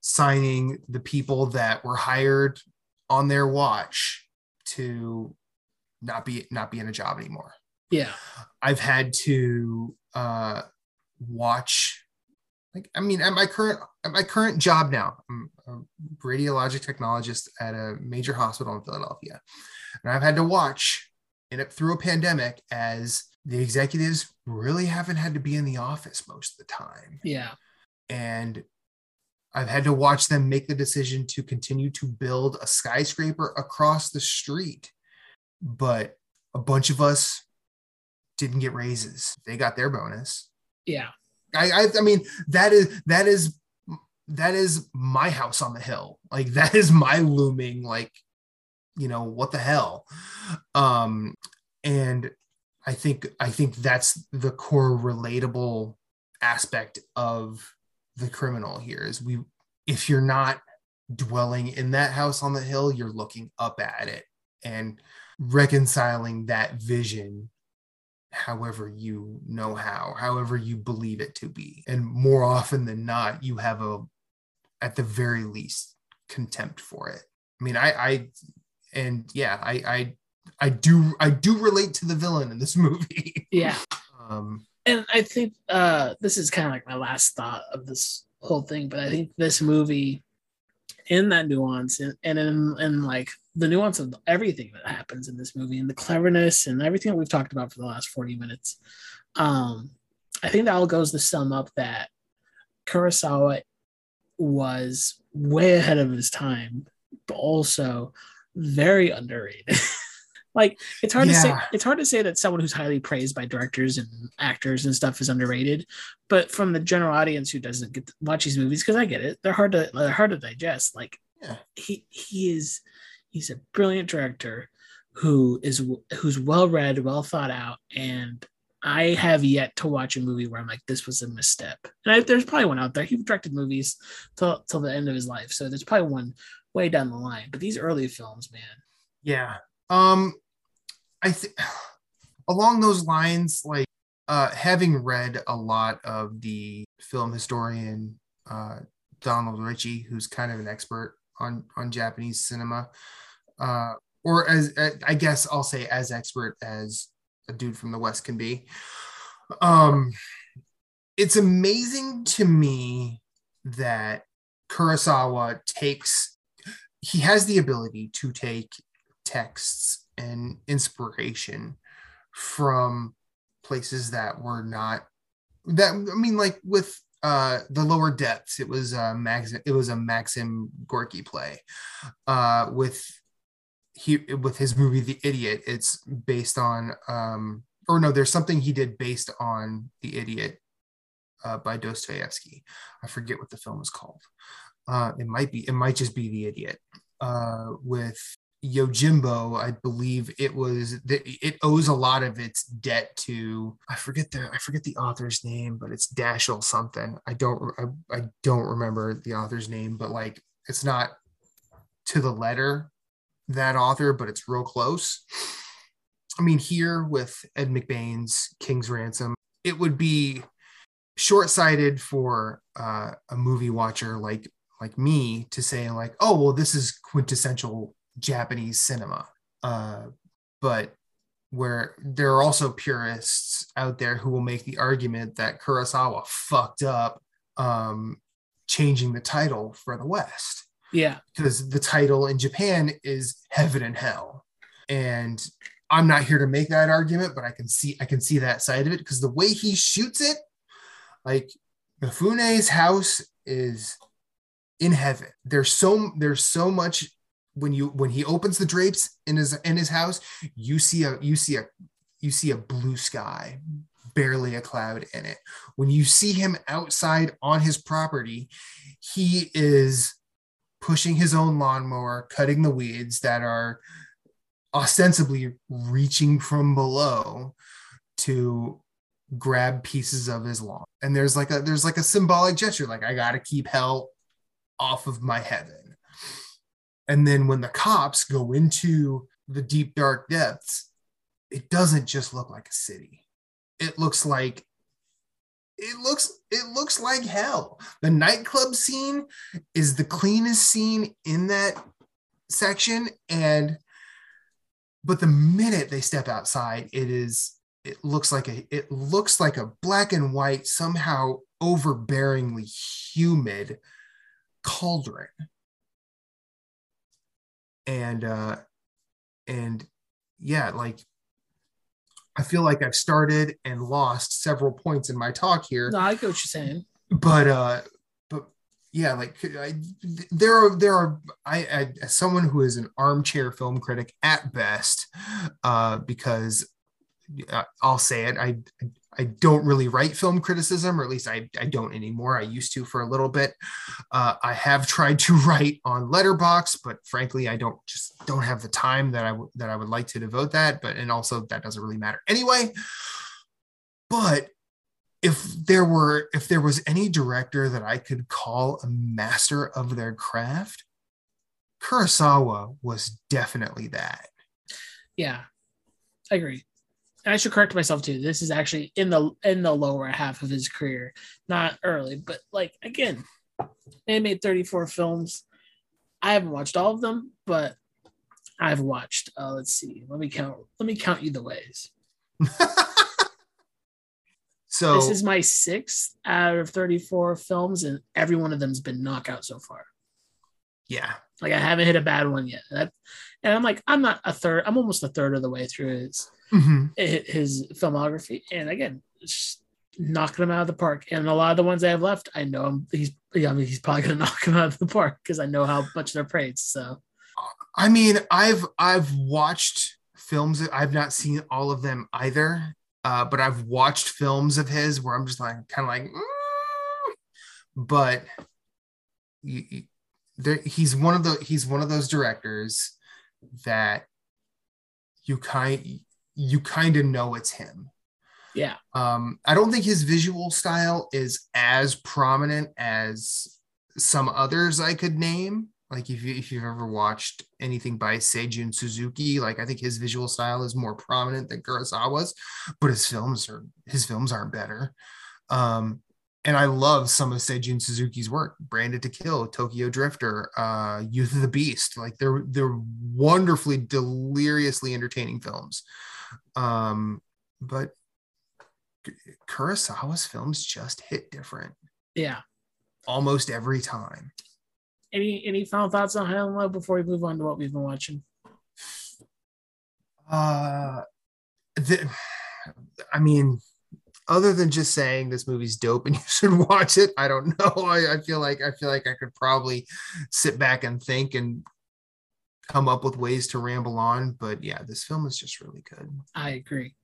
signing the people that were hired on their watch to not be not be in a job anymore. yeah I've had to uh, watch, like, I mean, at my current at my current job now, I'm a radiologic technologist at a major hospital in Philadelphia, and I've had to watch in it through a pandemic as the executives really haven't had to be in the office most of the time, yeah and I've had to watch them make the decision to continue to build a skyscraper across the street, but a bunch of us didn't get raises. They got their bonus. yeah I, I, I mean, that is that is that is my house on the hill. Like *laughs* that is my looming. Like, you know, what the hell? Um, and I think I think that's the core relatable aspect of the criminal here is we if you're not dwelling in that house on the hill, you're looking up at it and reconciling that vision however you know how, however you believe it to be. And more often than not, you have a, at the very least, contempt for it. I mean, I, I, and yeah, I, I, I do, I do relate to the villain in this *laughs* movie. yeah um, and I think uh, this is kind of like my last thought of this whole thing, but I think this movie, in that nuance, and, and in, in like the nuance of everything that happens in this movie, and the cleverness and everything that we've talked about for the last forty minutes, um, I think that all goes to sum up that Kurosawa was way ahead of his time, but also very underrated. *laughs* like it's hard to say it's hard to say that someone who's highly praised by directors and actors and stuff is underrated but from the general audience who doesn't get to watch these movies because i get it they're hard to they're hard to digest like Yeah. he he is he's a brilliant director who is who's well read well thought out and i have yet to watch a movie where i'm like this was a misstep and I, there's probably one out there he directed movies till, till the end of his life so there's probably one way down the line but these early films man Yeah. Um I think *sighs* along those lines, like uh having read a lot of the film historian uh Donald Richie, who's kind of an expert on on Japanese cinema, uh or as I guess I'll say as expert as a dude from the West can be. Um it's amazing to me that Kurosawa takes he has the ability to take texts and inspiration from places that were not that I mean like with uh the lower depths it was a max it was a maxim gorky play uh with he with his movie the idiot. It's based on um or no there's something he did based on the idiot uh by dostoevsky. I forget what the film is called. Uh it might be it might just be the idiot uh with Yojimbo, I believe it was it owes a lot of its debt to I forget the I forget the author's name, but it's Dashiell something. I don't I, I don't remember the author's name, but like it's not to the letter that author, but it's real close. I mean, here with Ed McBain's King's Ransom, it would be short-sighted for uh, a movie watcher like like me to say like, oh well, this is quintessential Japanese cinema. Uh, but where there are also purists out there who will make the argument that Kurosawa fucked up um, changing the title for the West. Yeah. Because the title in Japan is Heaven and Hell. And I'm not here to make that argument, but I can see I can see that side of it because the way he shoots it, like Mifune's house is in heaven. There's so there's so much when you when he opens the drapes in his in his house, you see a you see a you see a blue sky, barely a cloud in it. When you see him outside on his property, he is pushing his own lawnmower, cutting the weeds that are ostensibly reaching from below to grab pieces of his lawn. And there's like a there's like a symbolic gesture like I got to keep hell off of my heaven and then when the cops go into the deep, dark depths, it doesn't just look like a city. It looks like it looks it looks like hell. The nightclub scene is the cleanest scene in that section and but the minute they step outside it is it looks like a it looks like a black and white somehow overbearingly humid cauldron and uh and yeah like i feel like i've started and lost several points in my talk here no i get what you're saying but uh but yeah like I, there are there are I, I as someone who is an armchair film critic at best uh because uh, I'll say it. I I don't really write film criticism, or at least I, I don't anymore. I used to for a little bit. Uh, I have tried to *laughs* write on Letterboxd, but frankly, I don't just don't have the time that I w- that I would like to devote that. But and also that doesn't really matter anyway. But if there were if there was any director that I could call a master of their craft, Kurosawa was definitely that. Yeah, I agree. I should correct myself too. This is actually in the in the lower half of his career, not early. But like again, they made 34 films. I haven't watched all of them, but I've watched. Uh, let's see. Let me count. Let me count you the ways. *laughs* so this is my sixth out of 34 films, and every one of them's been knockout so far. Yeah. Like I haven't hit a bad one yet. That, and I'm like, I'm not a third. I'm almost a third of the way through his mm-hmm. his filmography, and again, knocking him out of the park. And a lot of the ones I have left, I know him, he's yeah, I mean, he's probably gonna *laughs* knock him out of the park because I know how much they're praised. So, I mean, I've I've watched films. that I've not seen all of them either, uh, but I've watched films of his where I'm just like kind of like, mm. but. You, you, there, he's one of the he's one of those directors that you kind you kind of know it's him. Yeah. Um, I don't think his visual style is as prominent as some others I could name. Like if you if you've ever watched anything by Seijun Suzuki, like I think his visual style is more prominent than Kurosawa's, but his films are his films aren't better. Um, and I love some of Seijun Suzuki's work, Branded to Kill, Tokyo Drifter, uh, Youth of the Beast. Like they're they're wonderfully, deliriously entertaining films. Um, but Kurosawa's films just hit different. Yeah. Almost every time. Any any final thoughts on High and Low before we move on to what we've been watching? Uh the, I mean, other than just saying this movie's dope and *laughs* you should watch it, I don't know. I, I feel like I feel like I could probably sit back and think and come up with ways to ramble on. But yeah, this film is just really good. I agree.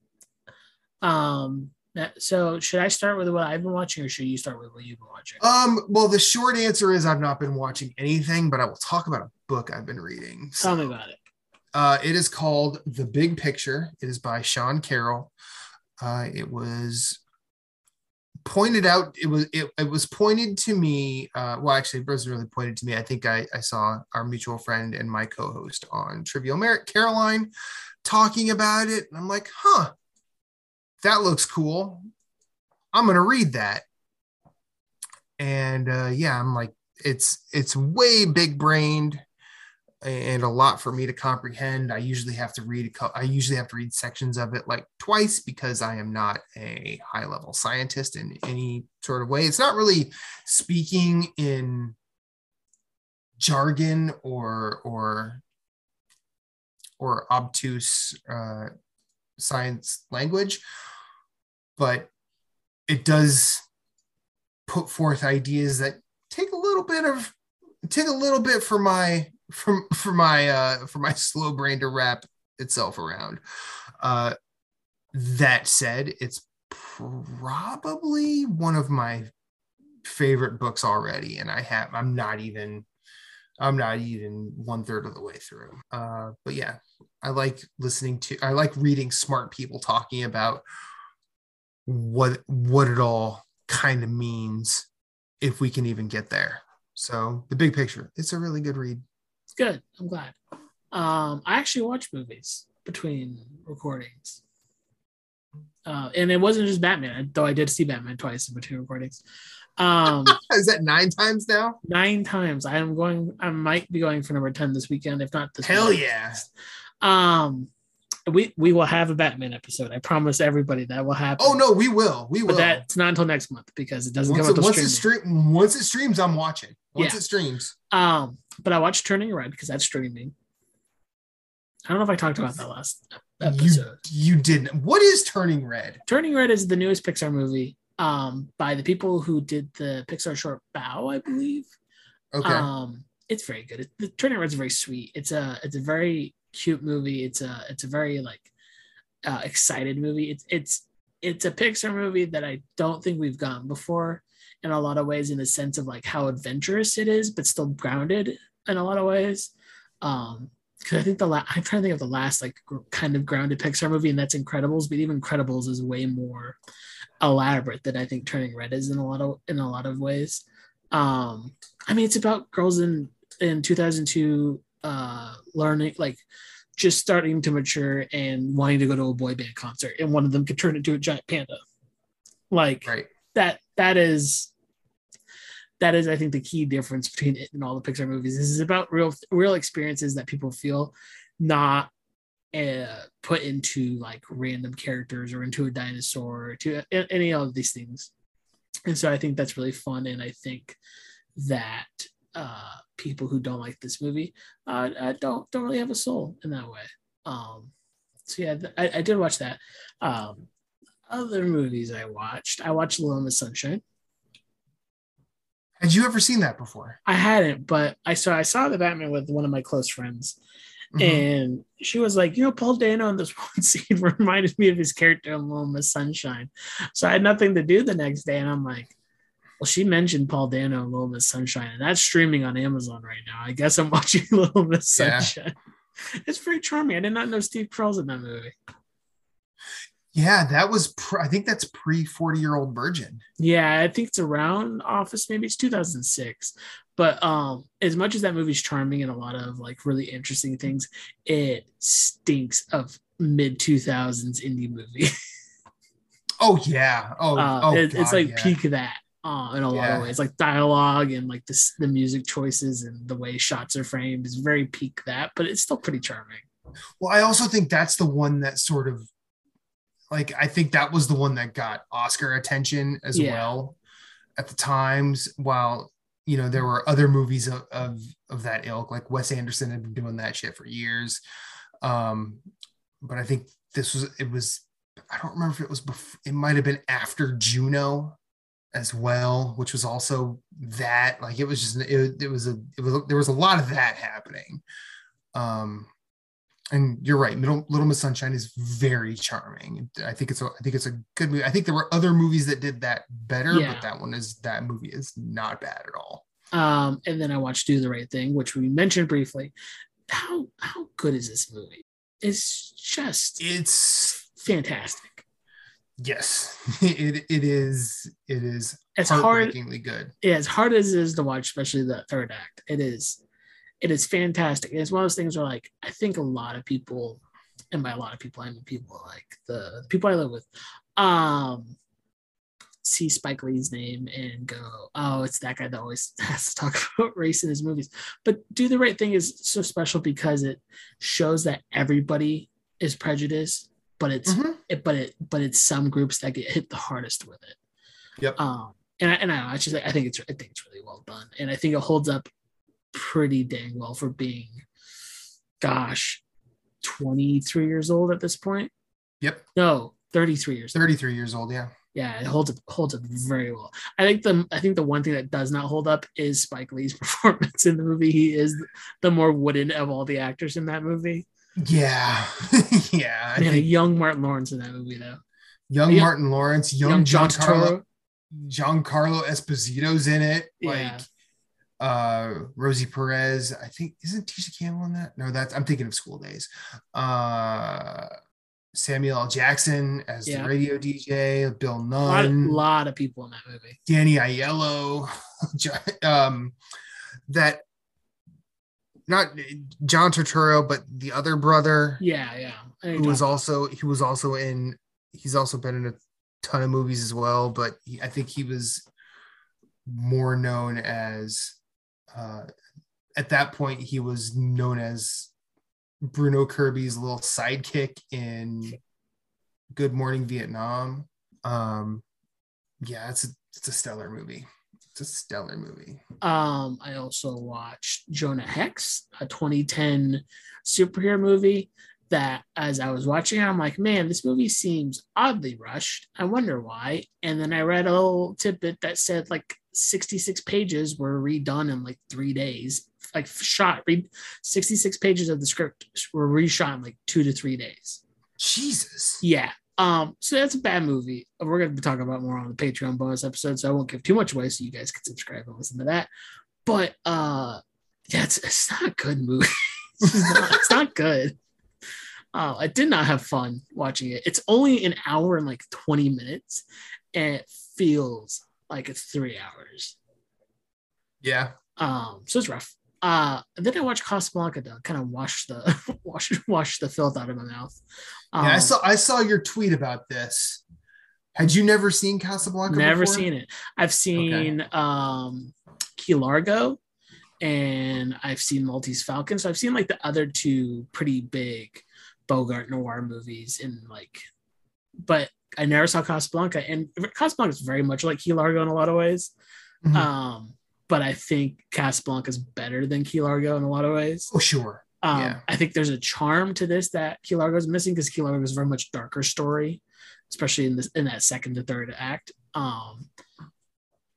Um, so should I start with what I've been watching, or should you start with what you've been watching? Um, well, the short answer is I've not been watching anything, but I will talk about a book I've been reading. So, Tell me about it. Uh, it is called The Big Picture. It is by Sean Carroll. Uh, it was pointed out it was it, it was pointed to me uh, well actually it wasn't really pointed to me. I think I, I saw our mutual friend and my co-host on trivial merit caroline talking about it. And i'm like huh that looks cool. I'm gonna read that. And uh, yeah i'm like it's it's way big brained and a lot for me to comprehend. I usually have to read I usually have to read sections of it like twice because I am not a high level scientist in any sort of way. It's not really speaking in jargon or or or obtuse uh, science language, but it does put forth ideas that take a little bit of take a little bit for my for for my uh for my *laughs* slow brain to wrap itself around. Uh that said, it's probably one of my favorite books already, and I have I'm not even I'm not even one third of the way through. Uh, but yeah, I like listening to I like reading smart people talking about what what it all kind of means if we can even get there. So the big picture, it's a really good read good. I'm glad. Um, I actually watch movies between recordings. Uh, and it wasn't just Batman, though I did see Batman twice in between recordings. Um, *laughs* Is that nine times now? Nine times. I am going. I might be going for number ten this weekend, if not this. Hell weekend. yeah! Um, we we will have a Batman episode. I promise everybody that will happen. Oh no, we will. We will. But that's not until next month because it doesn't once come it, once it stream. Once it streams, I'm watching. Once yeah. it streams. Um, but I watched Turning Red because that's streaming. I don't know if I talked about that last episode. You, you didn't. What is Turning Red? Turning Red is the newest Pixar movie um, by the people who did the Pixar short Bao, I believe. Okay. Um, it's very good. It, the Turning Red is very sweet. It's a it's a very cute movie. It's a it's a very like uh, excited movie. It's it's it's a Pixar movie that I don't think we've gotten before in a lot of ways in the sense of like how adventurous it is, but still grounded in a lot of ways. Um, because I think the last I'm trying to think of the last like gr- kind of grounded Pixar movie, and that's Incredibles. But even Incredibles is way more elaborate than I think Turning Red is in a lot of in a lot of ways. Um, I mean, it's about girls in in 2002 uh, learning like just starting to mature and wanting to go to a boy band concert, and one of them could turn into a giant panda. Like right. that that is that is, I think, the key difference between it and all the Pixar movies. This is about real, real experiences that people feel, not uh, put into like random characters or into a dinosaur or to uh, any of these things. And so I think that's really fun, and I think that uh, people who don't like this movie uh, uh don't don't really have a soul in that way. Um, so yeah, I, I did watch that. Um, other movies I watched, I watched Little Miss Sunshine. Had you ever seen that before? I hadn't, but I saw I saw the Batman with one of my close friends, mm-hmm. and she was like, you know, Paul Dano in this *laughs* one scene reminded me of his character in Little Miss Sunshine. So I had nothing to do the next day, and I'm like, well, she mentioned Paul Dano in Little Miss Sunshine, and that's streaming on Amazon right now. I guess I'm *laughs* watching Little Miss Sunshine. Yeah. It's very charming. I did not know Steve Carell's in that movie. Yeah, that was. Pre- I think that's pre forty year old virgin. Yeah, I think it's around Office. Maybe it's two thousand six. But um, as much as that movie's charming and a lot of like really interesting things, it stinks of mid two thousands indie movie. *laughs* oh yeah. Oh, uh, oh it, God, it's like yeah. peak that. Uh, in a yeah. lot of ways, like dialogue and like this, the music choices and the way shots are framed is very peak that, but it's still pretty charming. Well, I also think that's the one that sort of like I think that was the one that got Oscar attention as yeah. well at the times. While you know there were other movies of, of, of that ilk, like Wes Anderson had been doing that shit for years. Um, but I think this was it was I don't remember if it was before, it might have been after Juno as well, which was also that like it was just it, it was a it was there was a lot of that happening. Um and you're right, Little, Little Miss Sunshine is very charming. I think it's a I think it's a good movie. I think there were other movies that did that better, Yeah. but that one is that movie is not bad at all. Um, and then I watched Do the Right Thing, which we mentioned briefly. How how good is this movie? It's just It's fantastic. Yes, *laughs* it it is it is It's hard. heartbreakingly good. Yeah, as hard as it is to watch, especially the third act, it is. It is fantastic. It's one of those things where, like, I think a lot of people, and by a lot of people, I mean people like the people I live with, um, see Spike Lee's name and go, "Oh, it's that guy that always *laughs* has to talk about race in his movies." But "Do the Right Thing" is so special because it shows that everybody is prejudiced, but it's Mhm. it, but it but it's some groups that get hit the hardest with it. Yep. Um, and I, and I, I just I think it's I think it's really well done, and I think it holds up pretty dang well for being, gosh, twenty three years old at this point. Yep. No, thirty three years. old. 33 years old, yeah. Yeah, it holds up holds up very well. I think the I think the one thing that does not hold up is Spike Lee's *laughs* performance in the movie. He is the more wooden of all the actors in that movie. Yeah. *laughs* yeah. I Man, a think young Martin Lawrence in that movie though. young Yeah. Martin Lawrence, young, Young John Giancarlo, Turturro. Giancarlo Esposito's in it. Yeah. Like uh Rosie Perez. I think isn't Tisha Campbell in that? No, that's I'm thinking of School Daze. Uh Samuel L. Jackson as Yeah. the radio DJ, Bill Nunn. A lot, Nunn, lot of people in that movie. Danny Aiello, *laughs* um, that not John Turturro, but the other brother Yeah, yeah. Who was also he was also in he's also been in a ton of movies as well but he, i think he was more known as uh at that point he was known as bruno kirby's little sidekick in good morning vietnam. Um yeah it's a it's a stellar movie it's a stellar movie Um, I also watched Jonah Hex, a 2010 superhero movie that as I was watching, it, I'm like, man, this movie seems oddly rushed. I wonder why. And then I read a little tidbit that said like 66 pages were redone in like three days, like shot, read 66 pages of the script were reshot in like two to three days. jesus Yeah. Um, so that's a bad movie. We're gonna be talking about more on the Patreon bonus episode, so I won't give too much away so you guys can subscribe and listen to that. But uh yeah, it's, it's not a good movie. *laughs* it's, not, it's not good. Uh, I did not have fun watching it. It's only an hour and like 20 minutes, and it feels like it's three hours. yeah Um, so it's rough. Uh, then I watched Casablanca to kind of wash the *laughs* wash wash the filth out of my mouth. Um, yeah i saw i saw your tweet about this had you never seen casablanca Never before? seen it. I've seen um Key Largo and I've seen Maltese Falcon. So I've seen like the other two pretty big Bogart noir movies in like but I never saw Casablanca and Casablanca is very much like Key Largo in a lot of ways. Mhm. Um but I think Casablanca is better than Key Largo in a lot of ways. oh sure Um, Yeah. I think there's a charm to this that Key Largo is missing because Key Largo is a very much darker story, especially in this in that second to third act. Um,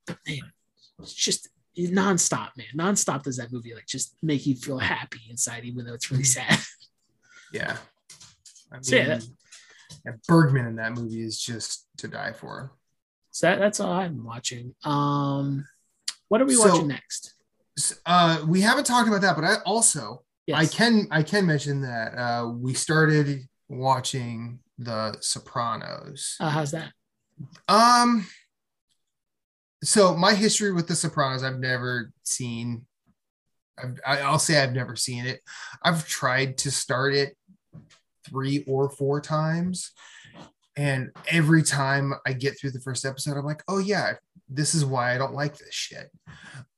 but man, it's just nonstop, man. Nonstop does that movie like just make you feel happy inside, even though it's really sad. *laughs* Yeah. I mean, So, yeah, that- yeah, Bergman in that movie is just to die for. so that, that's all I'm watching. Um, what are we So- watching next? Uh, we haven't talked about that, but I also I can I can mention that uh, we started watching The Sopranos. Uh, how's that? Um, so my history with The Sopranos, I've never seen. I've, I- I'll say I've never seen it. I've tried to start it three or four times, and every time I get through the first episode, I'm like, "Oh yeah, this is why I don't like this shit."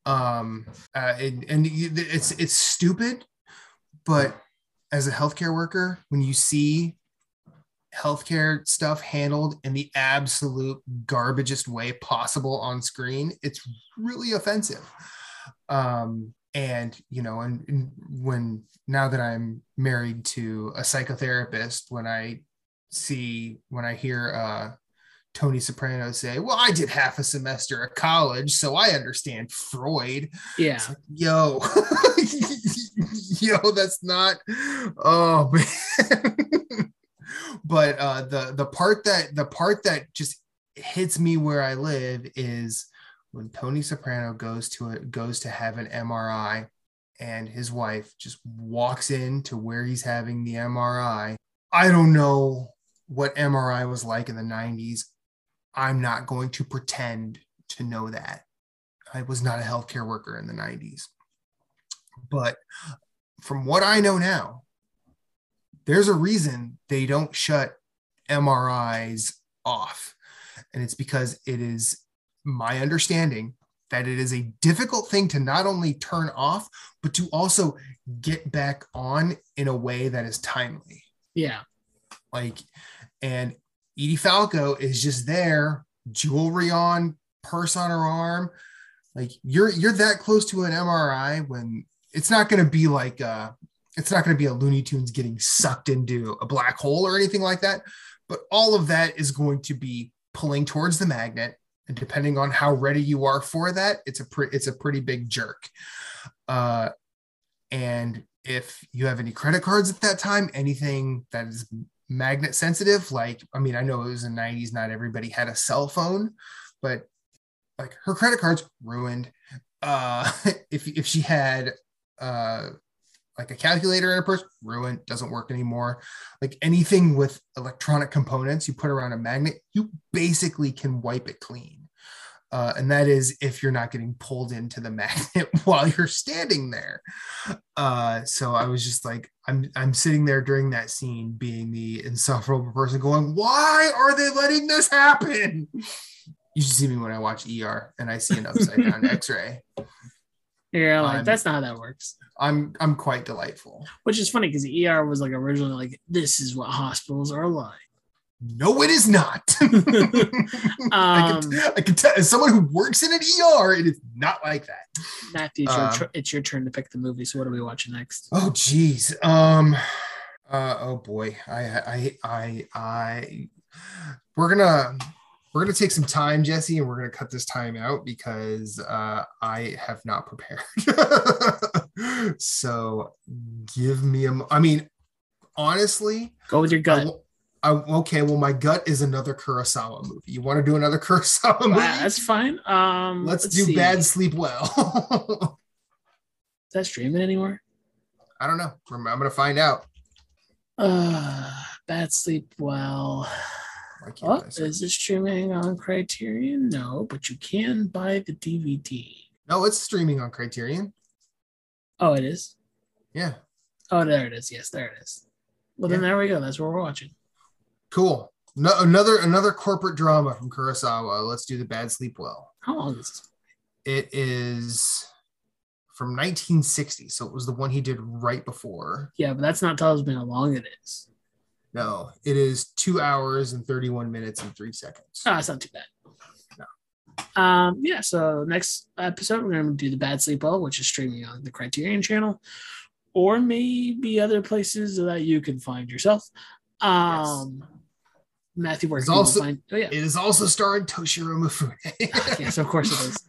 Um, uh, and, and it's it's stupid, but as a healthcare worker, when you see healthcare stuff handled in the absolute garbagest way possible on screen, it's really offensive. Um, and you know, and, and when now that I'm married to a psychotherapist, when I see when I hear uh, Tony Soprano say, "Well, I did half a semester at college, so I understand Freud." Yeah. Like, yo, *laughs* yo, that's not. Oh *laughs* man. but uh, the the part that the part that just hits me where I live is when Tony Soprano goes to it goes to have an MRI, and his wife just walks in to where he's having the MRI. I don't know what MRI was like in the 90s. I'm not going to pretend to know that. I was not a healthcare worker in the 90s. But from what I know now, there's a reason they don't shut MRIs off. And it's because it is my understanding that it is a difficult thing to not only turn off, but to also get back on in a way that is timely. Yeah. Like, and Edie Falco is just there, jewelry on, purse on her arm. Like you're you're that close to an MRI when it's not going to be like uh it's not going to be a Looney Tunes getting sucked into a black hole or anything like that. But all of that is going to be pulling towards the magnet, and depending on how ready you are for that, it's a pre- it's a pretty big jerk. Uh, and if you have any credit cards at that time, anything that is magnet sensitive, like I mean, I know it was in the 90s, not everybody had a cell phone, but like her credit cards ruined. Uh, *laughs* if if she had uh like a calculator in her purse, ruined, doesn't work anymore. Like anything with electronic components you put around a magnet, you basically can wipe it clean. Uh, and that is if you're not getting pulled into the *laughs* magnet while you're standing there. Uh, so I was just like, I'm I'm sitting there during that scene, being the insufferable person, going, "Why are they letting this happen?" You should see me when I watch ER and I see an upside down *laughs* X-ray. You're like, that's not how that works. I'm I'm quite delightful. Which is funny because ER was like originally like, this is what hospitals are like. No, it is not. *laughs* I, Um, can, I can tell as someone who works in an ER, it is not like that. Matthew, it's, your Um, tr- it's your turn to pick the movie. So what are we watching next? Oh geez. Um uh oh boy. I I I I we're gonna we're gonna take some time, Jesse, and we're gonna cut this time out because uh I have not prepared. *laughs* so give me a I mean honestly, Go with your gut. I, okay, well, my gut is another Kurosawa movie. You want to do another *laughs* Kurosawa movie? Wow, that's fine. Um, let's, do see. Bad Sleep Well. *laughs* Is that streaming anymore? I don't know. I'm, I'm gonna find out. Uh, Bad Sleep Well. Oh, is it streaming on Criterion? No, but you can buy the DVD. No, it's streaming on Criterion. Oh, it is. Yeah, Oh, there it is. Yes, there it is. Well, then there we go. That's what we're watching. Cool. No, another another corporate drama from Kurosawa. Let's do the Bad Sleep Well. How long is this? It is from 1960, so it was the one he did right before. Yeah, but that's not telling me how long it is. No, it is two hours and 31 minutes and three seconds. Oh, that's not too bad. No. Um, yeah, so next episode we're gonna do the Bad Sleep Well, which is streaming on the Criterion channel, or maybe other places that you can find yourself. Um Matthew, It's also- find oh yeah. It is also starring Toshiro Mifune. yes, of course it is. *laughs*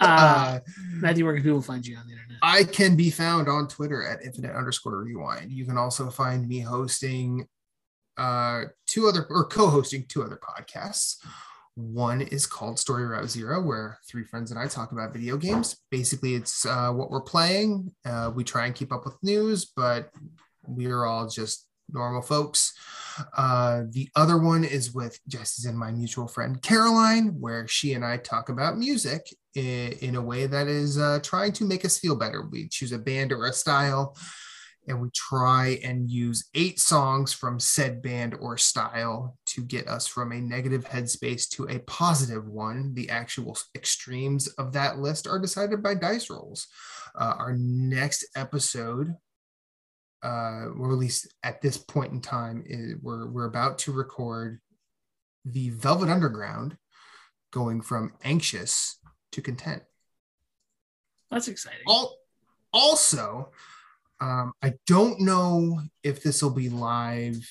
Uh, Uh, Matthew, where can people find you on the internet? I can be found on Twitter at infinite underscore rewind. You can also find me hosting uh, two other or co-hosting two other podcasts. One is called Story Route Zero, where three friends and I talk about video games. Basically, it's uh, what we're playing. Uh, we try and keep up with news, but we are all just normal folks. Uh, the other one is with Jesse's and my mutual friend Caroline, where she and I talk about music in, in a way that is uh, trying to make us feel better. We choose a band or a style, and we try and use eight songs from said band or style to get us from a negative headspace to a positive one. The actual extremes of that list are decided by dice rolls. Uh, our next episode uh, or at least at this point in time, is we're we're about to record the Velvet Underground, going from anxious to content. That's exciting. All, also, um, I don't know if this will be live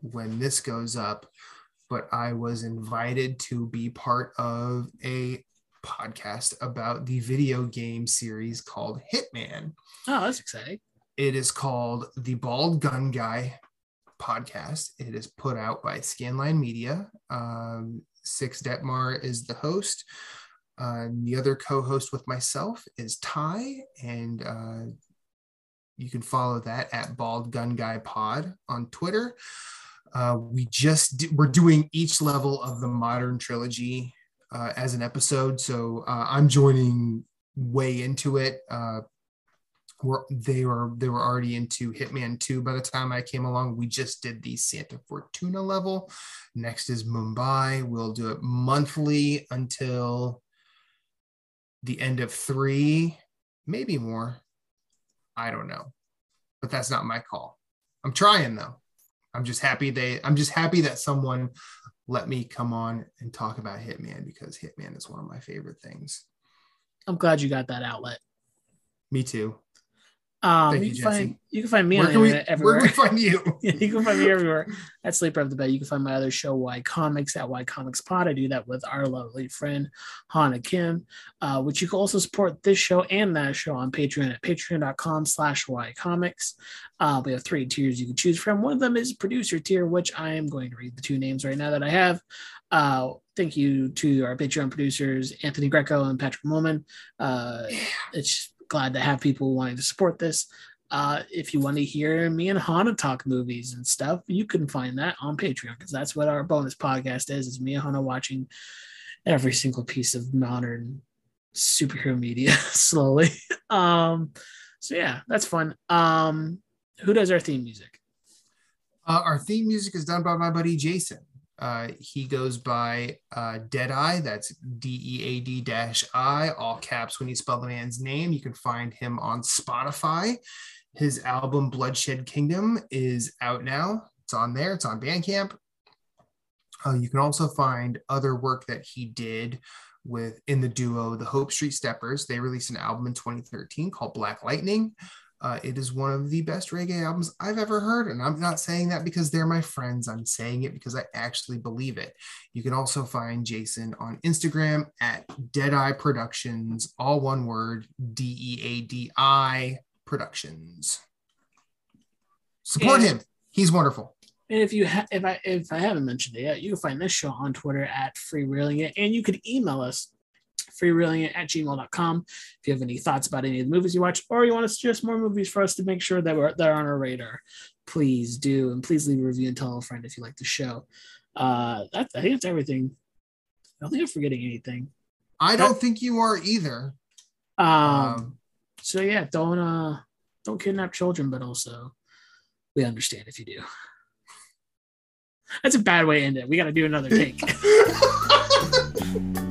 when this goes up, but I was invited to be part of a podcast about the video game series called Hitman. Oh, that's exciting. It is called the Bald Gun Guy podcast. It is put out by Scanline Media. Um, Six Detmar is the host. Uh, the other co-host with myself is Ty, and uh, you can follow that at Bald Gun Guy Pod on Twitter. Uh, we just we're doing each level of the modern trilogy uh, as an episode, so uh, I'm joining way into it. Were they were they were already into Hitman 2 by the time I came along. We just did the Santa Fortuna level. Next is Mumbai. We'll do it monthly until the end of three, maybe more. I don't know. But that's not my call. I'm trying though. I'm just happy they I'm just happy that someone let me come on and talk about Hitman because Hitman is one of my favorite things. I'm glad you got that outlet. Me too. Um, you, you, can find you can find me Where on we, internet where everywhere. can we find you? *laughs* You can find me everywhere at Sleeper of the Bed. You can find my other show, Why Comics, at Why Comics Pod. I do that with our lovely friend Hannah Kim, uh, which you can also support this show and that show on Patreon at patreon.com slash Why Comics. Uh, we have three tiers you can choose from. One of them is producer tier, which I am going to read the two names right now that I have. Uh, thank you to our Patreon producers, Anthony Greco and Patrick Mulman. Uh, it's glad to have people wanting to support this. Uh, if you want to hear me and Hana talk movies and stuff, you can find that on Patreon because that's what our bonus podcast is: is me and Hana watching every single piece of modern superhero media *laughs* slowly. Um, so yeah, that's fun. Um, who does our theme music? Uh, our theme music is done by my buddy Jason. Uh, he goes by uh, Deadeye. That's D E A D dash I, all caps when you spell the man's name. You can find him on Spotify. His album Bloodshed Kingdom is out now. It's on there. It's on Bandcamp. Uh, you can also find other work that he did with in the duo the Hope Street Steppers. They released an album in 2013 called Black Lightning. Uh, it is one of the best reggae albums I've ever heard. And I'm not saying that because they're my friends. I'm saying it because I actually believe it. You can also find Jason on Instagram at Deadeye Productions, all one word, D E A D I Productions. Support And- him. He's wonderful. And if you ha- if I if I haven't mentioned it yet, you can find this show on Twitter at freereeling it, and you could email us freereeling at gmail.com if you have any thoughts about any of the movies you watch, or you want to suggest more movies for us to make sure that we're they're on our radar. Please do, and please leave a review and tell a friend if you like the show. Uh, that, I think that's everything. I don't think I'm forgetting anything. I don't think you are either. Um, Um, so yeah, don't uh don't kidnap children, but also we understand if you do. *laughs* That's a bad way to end it. We got to do another take. *laughs* *laughs*